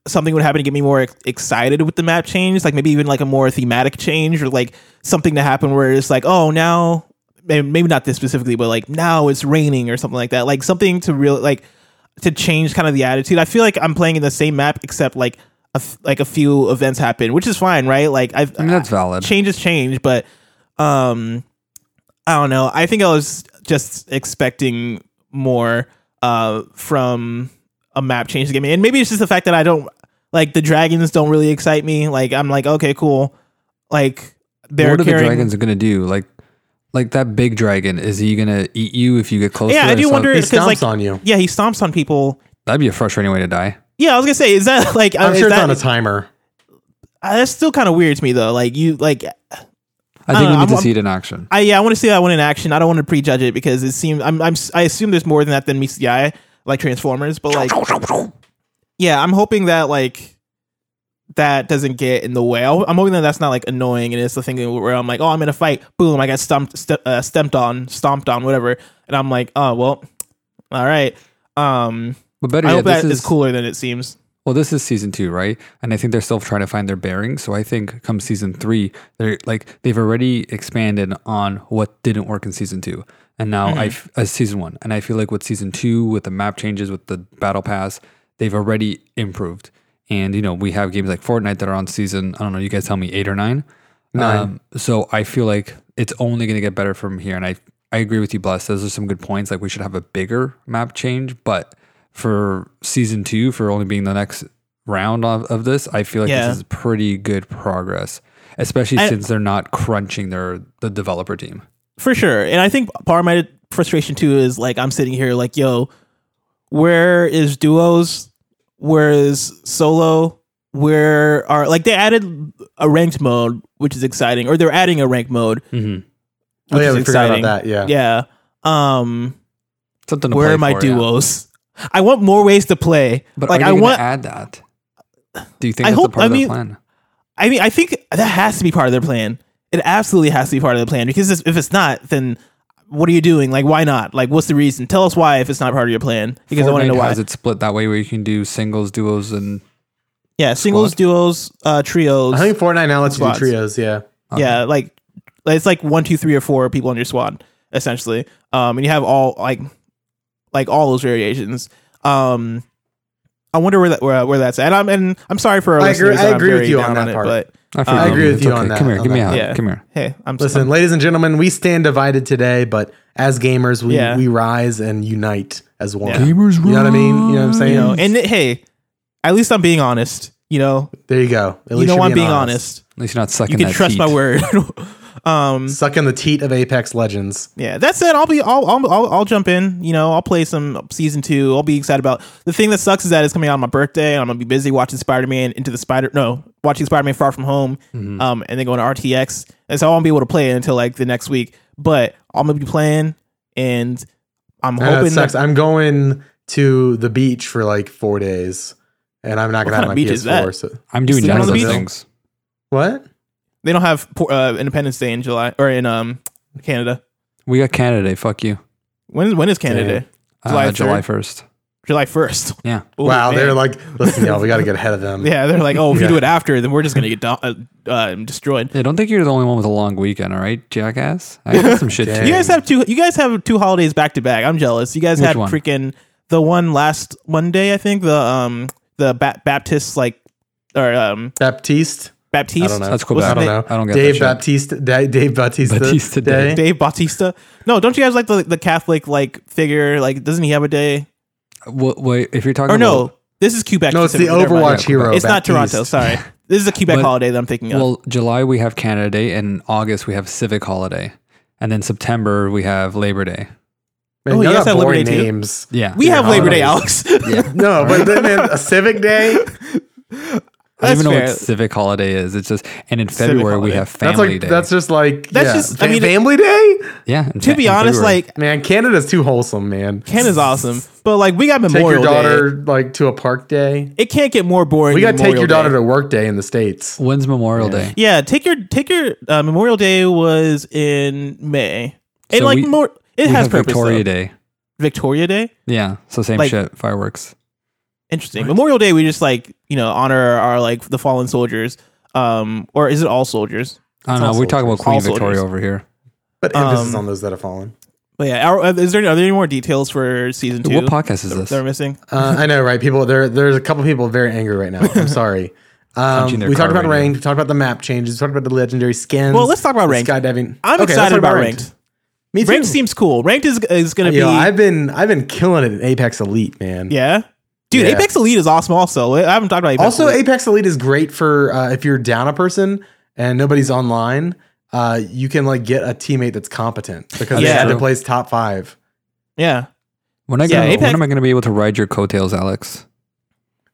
something would happen to get me more excited with the map change, like maybe even like a more thematic change or like something to happen where it's like, oh, now maybe maybe not this specifically, but like now it's raining or something like that. Like something to real like to change kind of the attitude. I feel like I'm playing in the same map except like a f- like a few events happen, which is fine, right? Like I've I mean, that's valid. changes change, but um I don't know. I think I was just expecting more uh from a map change to get me. And maybe it's just the fact that I don't like the dragons don't really excite me. Like I'm like, okay, cool. Like they're what are the dragons gonna do? Like, like that big dragon is he gonna eat you if you get close? Yeah, to I do So wonder He because stomps like on you. yeah, he stomps on people. That'd be a frustrating way to die. Yeah, I was gonna say, is that like I'm uh, sure it's that, on a timer. uh, that's still kind of weird to me though. Like you like I don't think we know, need to I'm- see it in action. I yeah, I want to see that one in action. I don't want to prejudge it because it seems I'm I'm I assume there's more than that than meets the eye, like Transformers. But like, yeah, I'm hoping that like that doesn't get in the way. I'll- I'm hoping that that's not like annoying and it's the thing where I'm like, oh, I'm in a fight, boom, I got stumped, st- uh, stepped on, stomped on, whatever, and I'm like, oh well, all right. Um, But better I yet, hope this that is is cooler than it seems. well, this is season two, right? And I think they're still trying to find their bearings. So I think come season three, they're like they've already expanded on what didn't work in season two, and now I f as season one, and I feel like with season two, with the map changes, with the battle pass, they've already improved. And you know, we have games like Fortnite that are on season. I don't know. You guys tell me eight or nine. Nine. Um, so I feel like it's only going to get better from here. And I I agree with you, Bless. Those are some good points. Like we should have a bigger map change, but for season two, for only being the next round of, of this, I feel like Yeah. this is pretty good progress, especially I- since they're not crunching their the developer team. for sure. And I think part of my frustration too is like I'm sitting here like, yo, where is duos? Where is solo? Where are like they added a ranked mode, which is exciting, or they're adding a ranked mode, Mm-hmm. Oh yeah, we forgot about that. Yeah. Yeah. Um, Something to where are my for, yeah. Duos? I want more ways to play. But like are I they gonna want. add that? Do you think I that's hope- a part I of mean- the plan? I mean, I think that has to be part of their plan. It absolutely has to be part of the plan because if it's not, then what are you doing? Like, why not? Like, what's the reason? Tell us why if it's not part of your plan. Because I want to know why. has it split that way where you can do singles, duos, and Yeah, singles, Squad. duos, uh, trios. I think Fortnite now lets you do trios. Yeah. yeah, like it's like one, two, three, or four people on your squad essentially. Um, and you have all like like all those variations. Um, I wonder where that where, where that's at. And I'm and I'm sorry for our I agree- listeners I I'm agree with you on down that it, part. but I, I agree with It's you on that- Come here, on give me a that. hug. Yeah. Come here. hey, I'm Listen, I'm- ladies and gentlemen, we stand divided today, but as gamers, we, Yeah. we rise and unite as one. Yeah. Gamers, You know what I mean? You know what I'm saying? you know, and hey, at least I'm being honest. You know, there you go. At you least know you're I'm being honest. At least you're not sucking You can that trust my teat. word. um, Sucking the teat of Apex Legends. Yeah, that said, I'll be. I'll, I'll. I'll. I'll jump in. You know, I'll play some season two. I'll be excited about. The thing that sucks is that it's coming out on my birthday. and I'm gonna be busy watching Spider Man into the Spider. No, watching Spider Man Far From Home. Mm-hmm. Um, and then going to RTX, and so I won't be able to play it until like the next week. But I'm gonna be playing, and I'm And that hoping sucks. that. I'm going to the beach for like four days, and I'm not What gonna have my beach? PS4. So I'm doing Still none on of those things. what? They don't have uh, Independence Day in July or in um Canada. We got Canada Day. Fuck you. When when is Canada Damn. Day? July Uh, July 1st. July first. Yeah. wow, they're like, listen, y'all, we got to get ahead of them. Yeah, they're like, oh, if Yeah. you do it after, then we're just gonna get do- uh, uh, destroyed. Yeah, don't think you're the only one with a long weekend, all right, jackass? I got some shit too. You guys have two. You guys have two holidays back to back. I'm jealous. You guys Which had one? freaking the one last Monday, I think. The um the ba- Baptist like or um Baptiste. Baptiste. I don't know. That's cool. What's I don't know. I don't get Dave that shit. Baptiste. Da- Dave Bautista. Bautista Day. Day. Dave Bautista. No, don't you guys like the the Catholic like figure? Like, doesn't he have a day? What, wait, if you're talking Or about, no, this is Quebec. No, it's the specifically. Never mind. Overwatch hero. It's not Toronto. Sorry, this is a Quebec But- holiday that I'm thinking of. well, July we have Canada Day, and August we have Civic Holiday, and then September we have Labor Day. Man, Oh, y'all guys have Labor boring Day too? Yeah, we yeah, have Labor Day, holidays. Alex. No, but then man, a civic day. I don't even know what Civic Holiday is. It's just, and in Civic February we holiday. have That's Family like Day. that's just like That's yeah. just- I mean- family day. yeah. in to Fe- be in honest, February. like Man, Canada's too wholesome, man. Canada's awesome, but like we got Memorial. Take Memorial your Day. daughter like to a park day. It can't get more boring. We got to take your daughter Day. to work day in the states. when's Memorial Day? Yeah, take your take your uh, Memorial Day was in May. And So like we- more, it we has have purpose. Victoria though. Day. Victoria Day, Yeah, so same Like- shit. Fireworks. Interesting. Memorial Day, we just like you know honor our like the fallen soldiers. Um, or is it all soldiers? I don't know. We talk about. Queen All Victoria soldiers. over here. But emphasis Um, on those that have fallen. But yeah, are, is there are there any more details for season two? What podcast is this? that we're missing? Uh, I know, right? People, there, there's a couple people very angry right now. I'm sorry. Um, we talked about right now. ranked. We talked about the map changes. We talked about the legendary skins. Well, let's talk about the ranked. Skydiving. I'm Okay, excited talk about ranked. Me too. Ranked seems cool. Ranked is is gonna Yo, be I've been I've been killing it in Apex Elite, man. yeah. Dude, Yeah. Apex Elite is awesome. Also, I haven't talked about Apex Also, Elite. Apex Elite is great for uh, if you're down a person and nobody's online. Uh, you can like get a teammate that's competent because they Yeah. had to True. place top five. yeah. When, I Yeah, gonna, Apex- when am I going to be able to ride your coattails, Alex?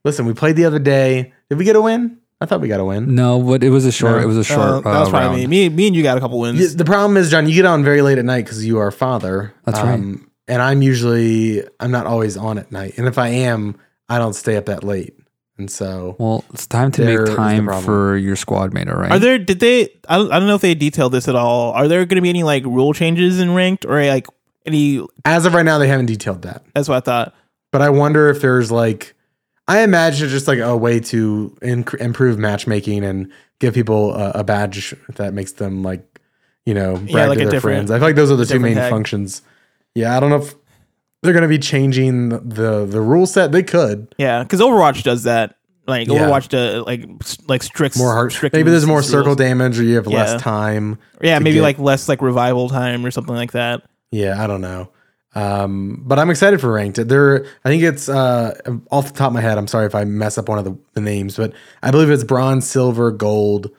Listen, we played the other day. Did we get a win? I thought we got a win. No, but it was a short. No. It was a Uh, short. that was uh, probably round. me. me. Me and you got a couple wins. The problem is, John, you get on very late at night because you are a father. Um, That's right. And I'm usually I'm not always on at night, and if I am, I don't stay up that late. And so Well, it's time to make time for your squad mate, all right? Are there? Did they? I don't, I don't know if they detailed this at all. Are there going to be any like rule changes in ranked or like any? as of right now, they haven't detailed that. That's what I thought. But I wonder if there's like, I imagine it's just like a way to inc- improve matchmaking and give people a, a badge that makes them like, you know, brag like to their friends. I feel like those are the two main tag. functions. Yeah, I don't know if they're gonna be changing the the rule set. They could Yeah, because Overwatch does that. Like Yeah. Overwatch does like s- like strict more hard. strict Maybe there's more rules. circle damage, or you have Yeah. less time. Yeah, to maybe get- like less like revival time or something like that. Yeah, I don't know. Um, but I'm excited for ranked. There, I think it's uh, off the top of my head. I'm sorry if I mess up one of the, the names, but I believe it's bronze, silver, gold,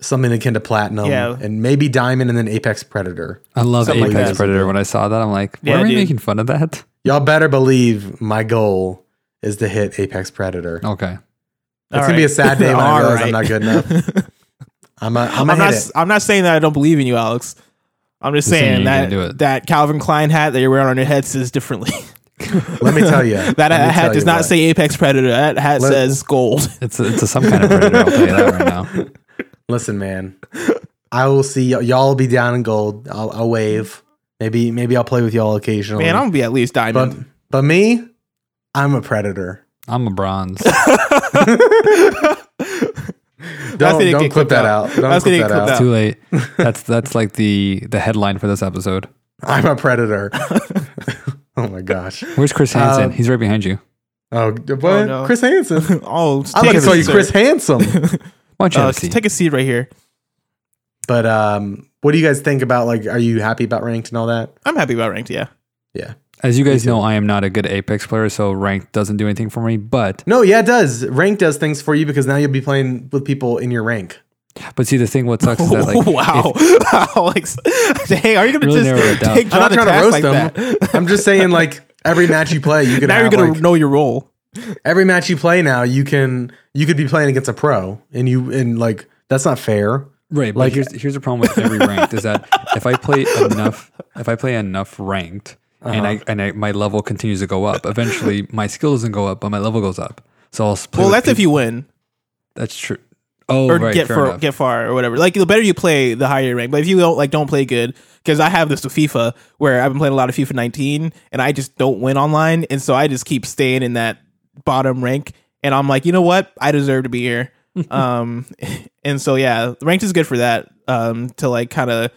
something akin to platinum, Yeah. and maybe diamond, and then apex predator. I love Something Apex that. Predator. When I saw that, I'm like, why Yeah, are we dude. making fun of that? Y'all better believe my goal is to hit apex predator. Okay. It's gonna be a sad day when I All realize I'm not good enough. I'm a, I'm I'm not. it. I'm not saying that I don't believe in you, Alex. I'm just Just saying saying that do it. that Calvin Klein hat that you're wearing on your head says differently. Let me tell you. that hat does not say Apex Predator. That hat Let- says gold. It's a, it's a, some kind of predator. I'll tell you that right now. Listen, man. I will see y- y'all will be down in gold. I'll, I'll wave. Maybe maybe I'll play with y'all occasionally. Man, I'm gonna be at least but diamond. but me, I'm a predator. I'm a bronze. Don't, gonna don't get clip clipped that out. out. Don't That's clip gonna that get out. clipped out. Too late. That's that's like the the headline for this episode. I'm a predator. oh my gosh. Where's Chris Hansen? Um, He's right behind you. Oh, d- what? Oh, no. Chris Hansen. oh, I like to call you Chris Handsome. Why don't you Uh, have a seat? take a seat right here. but um, what do you guys think about? Like, are you happy about ranked and all that? I'm happy about ranked. Yeah. Yeah. As you guys know, I am not a good Apex player, so ranked doesn't do anything for me. But No, yeah, it does. Rank does things for you because now you'll be playing with people in your rank. but see, the thing what sucks is that like wow, Alex. Hey, are you gonna Really just down. take I'm not trying to roast like them. I'm just saying, like every match you play, you can now have you're gonna like, know your role. Every match you play now. You can you could be playing against a pro, and you and like that's not fair. Right, but Like- here's here's the problem with every ranked is that if I play enough, if I play enough ranked, and I uh-huh. and I, my level continues to go up, eventually my skill doesn't go up, but my level goes up. So I'll play. Well, with that's if you win That's true. Oh, or right, get far, enough. get far or whatever. Like the better you play, the higher your rank. But if you don't like don't play good, because I have this with FIFA where I've been playing a lot of FIFA 19 and I just don't win online, and so I just keep staying in that bottom rank. And I'm like, you know what? I deserve to be here. um, and so yeah, ranked is good for that. Um, to like kind of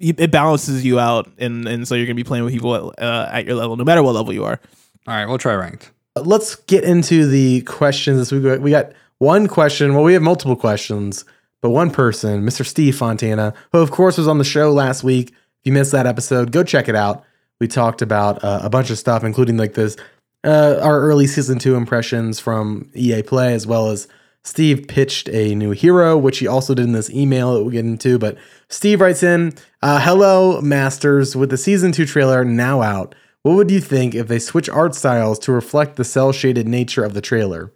it balances you out, and and so you're gonna be playing with people uh, at your level, no matter what level you are. All right, we'll try ranked. Let's get into the questions this week. We got one question. Well, we have multiple questions, but one person, Mr. Steve Fontana, who of course was on the show last week. If you missed that episode, go check it out. We talked about uh, a bunch of stuff, including like this, uh, our early season two impressions from EA Play, as well as Steve pitched a new hero, which he also did in this email that we'll get into. But Steve writes in, uh, "Hello, Masters. With the season two trailer now out, what would you think if they switch art styles to reflect the cell shaded nature of the trailer?"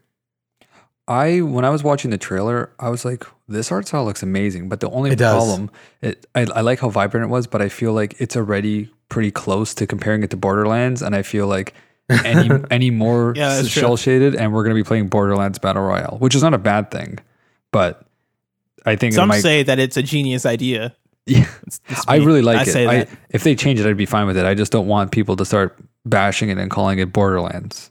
I when I was watching the trailer, I was like, "This art style looks amazing." But the only It problem, it I, I like how vibrant it was, but I feel like it's already pretty close to comparing it to Borderlands, and I feel like any any more Yeah, shell shaded, and we're gonna be playing Borderlands Battle Royale, which is not a bad thing, but I think Some might, say that it's a genius idea. Yeah. It's- it's I really like I it. I, if they change it, I'd be fine with it. I just don't want people to start bashing it and calling it Borderlands.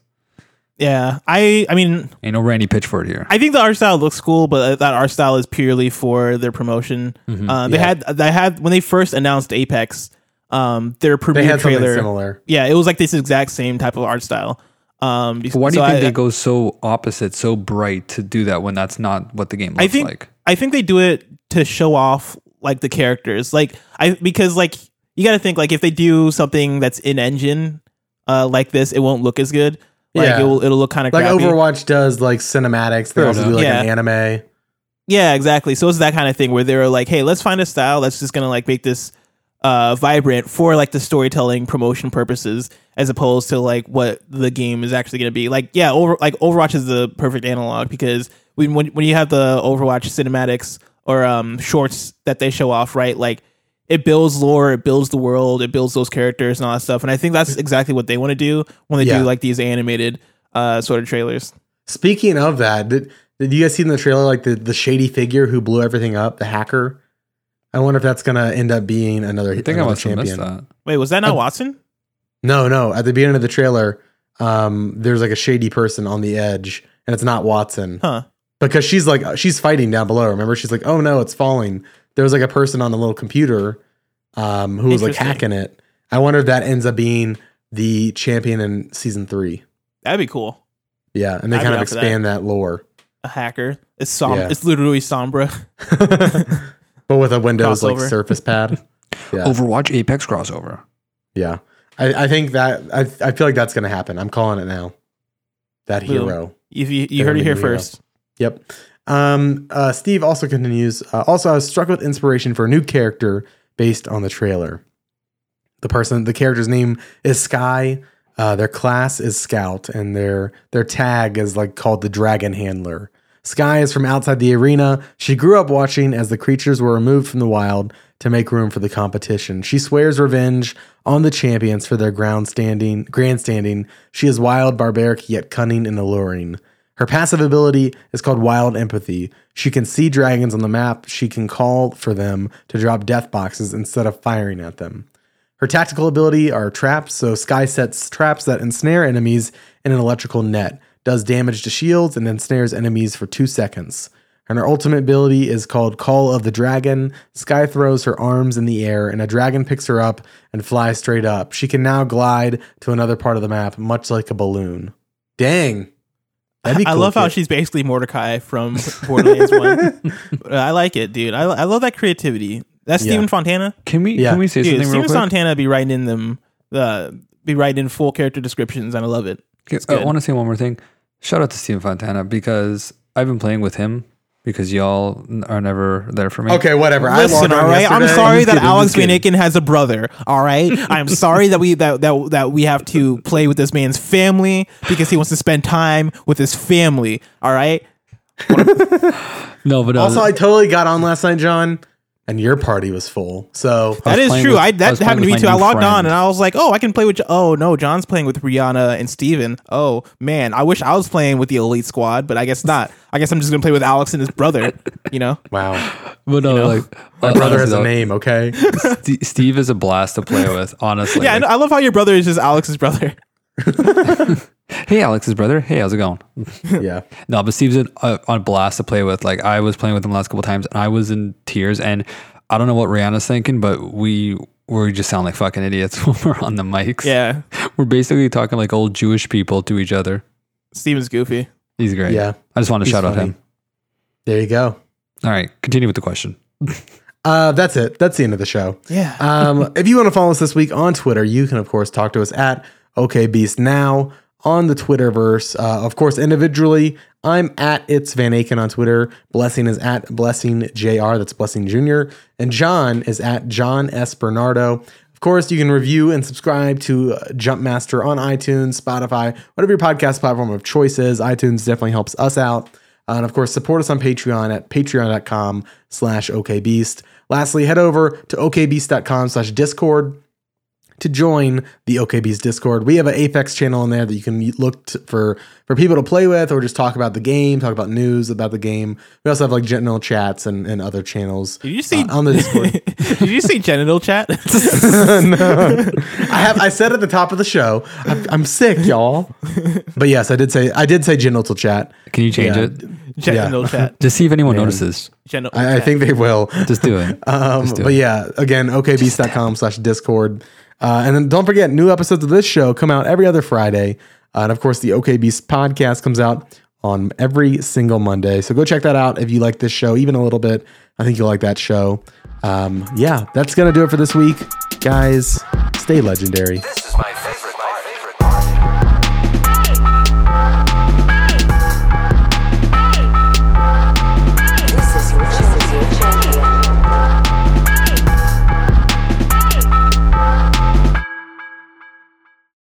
Yeah, I I mean Ain't no Randy Pitchford here. I think the art style looks cool, but that art style is purely for their promotion. Mm-hmm. Uh, they Yeah. had they had when they first announced Apex, um, their They premiere had trailer. similar. Yeah, it was like this exact same type of art style. Um, But why do so you think I, they go so opposite, so bright to do that when that's not what the game looks I think like? I think they do it to show off like the characters, like I because like you got to think like if they do something that's in engine, uh, like this, it won't look as good. Like Yeah. it will it'll look kind of Like crappy. Overwatch does like cinematics. They Fair also do like Yeah. an anime. Yeah, exactly. So it's that kind of thing where they're like, hey, let's find a style that's just gonna like make this uh vibrant for like the storytelling promotion purposes as opposed to like what the game is actually gonna be. Like, yeah, over like Overwatch is the perfect analog because when when, when you have the Overwatch cinematics or um shorts that they show off, right? Like it builds lore, it builds the world, it builds those characters and all that stuff. And I think that's exactly what they want to do when they Yeah. do like these animated uh sort of trailers. Speaking of that, did, did you guys see in the trailer like the, the shady figure who blew everything up, the hacker? I wonder if that's gonna end up being another, I think I another must have champion. that. Wait, was that not Uh, Wattson? No, no. At the beginning of the trailer, um, there's like a shady person on the edge, and it's not Wattson Huh. because she's like she's fighting down below. Remember, she's like, "Oh no, it's falling." There was like a person on a little computer um, who was like hacking it. I wonder if that ends up being the champion in season three. That'd be cool. Yeah, and they I'd kind of up for that. expand that, lore, A hacker. It's som- Yeah. It's literally Sombra. but with a Windows like Surface Pad. Yeah, Overwatch Apex crossover. yeah. I, I think that I I feel like that's gonna happen. I'm calling it now. That hero. If you, you heard it here be hero. first. Yep. Um, uh, Steve also continues. Uh, also, I was struck with inspiration for a new character based on the trailer. The person, the character's name is Sky. Uh, their class is Scout, and their their tag is like called the Dragon Handler. Sky is from outside the arena. She grew up watching as the creatures were removed from the wild to make room for the competition. She swears revenge on the champions for their ground standing, grandstanding. She is wild, barbaric, yet cunning and alluring. Her passive ability is called Wild Empathy. She can see dragons on the map. She can call for them to drop death boxes instead of firing at them. Her tactical ability are traps, so Sky sets traps that ensnare enemies in an electrical net, does damage to shields, and ensnares enemies for two seconds. And her ultimate ability is called Call of the Dragon. Sky throws her arms in the air, and a dragon picks her up and flies straight up. She can now glide to another part of the map, much like a balloon. Dang. That'd be I cool love how kid. she's basically Mordecai from Borderlands 1. I like it, dude. I, I love that creativity. That's Yeah. Steven Fontana. Can we Yeah. can we say Dude, something real Steven quick? Fontana be writing in them, uh, be writing in full character descriptions, and I love it. Okay, I want to say one more thing. Shout out to Steven Fontana because I've been playing with him because y'all are never there for me. Okay, whatever. I Listen, logged on all right. I'm yesterday. sorry Just that kidding, Alex just Van kidding. Has a brother. All right. I'm sorry that we that, that that we have to play with this man's family because he wants to spend time with his family. All right. No, but uh, Also, I totally got on last night, John, and your party was full. So That is true. with- I I that was playing happened to me too. I new logged on and I was like, oh, I can play with. Oh no, John's playing with Rihanna and Steven. Oh man, I wish I was playing with the elite squad, but I guess not. I guess I'm just gonna play with Alex and his brother. You know. wow, but no, know? like my uh, brother has honestly, a name. Okay, St- Steve is a blast to play with. Honestly, Yeah, Like, I love how your brother is just Alex's brother. Hey, Alex's brother. Hey, how's it going? yeah. No, but Steve's a, a, a blast to play with. Like I was playing with him the last couple times, and I was in tears. And I don't know what Rihanna's thinking, but we we just sound like fucking idiots when we're on the mics. Yeah, we're basically talking like old Jewish people to each other. Steven's goofy. He's great. Yeah. I just want to He's shout out him. There you go. All right, continue with the question. Uh, that's it. That's the end of the show. Yeah. Um, if you want to follow us this week on Twitter, you can of course talk to us at OKBeast now on the Twitterverse. Uh, of course, individually, I'm at it's Van Aken on Twitter. Blessing is at Blessing Jr. That's Blessing Jr. And John is at John S Bernardo. Of course, you can review and subscribe to uh, Jumpmaster on iTunes, Spotify, whatever your podcast platform of choice is. iTunes definitely helps us out. Uh, and of course, support us on Patreon at patreon.com slash okbeast. Lastly, head over to okbeast.com slash discord to join the OK Beast Discord. We have an Apex channel in there that you can look t- for for people to play with or just talk about the game, talk about news about the game. We also have like general chats and, and other channels Did you see uh, on the Discord. Did you see genital chat? no. I have I said at the top of the show, I'm, I'm sick, y'all. But yes, I did say I did say genital chat. Can you change Yeah. it? genital chat. Just see if anyone notices. Genital I, I think they will. Just do it. Um, Just do but it. yeah, again, okbeast.com slash discord. Uh, and then don't forget, new episodes of this show come out every other Friday. Uh, and of course, the OK Beast podcast comes out on every single Monday. So go check that out if you like this show even a little bit. I think you'll like that show. Um, yeah, that's going to do it for this week. Guys, stay legendary.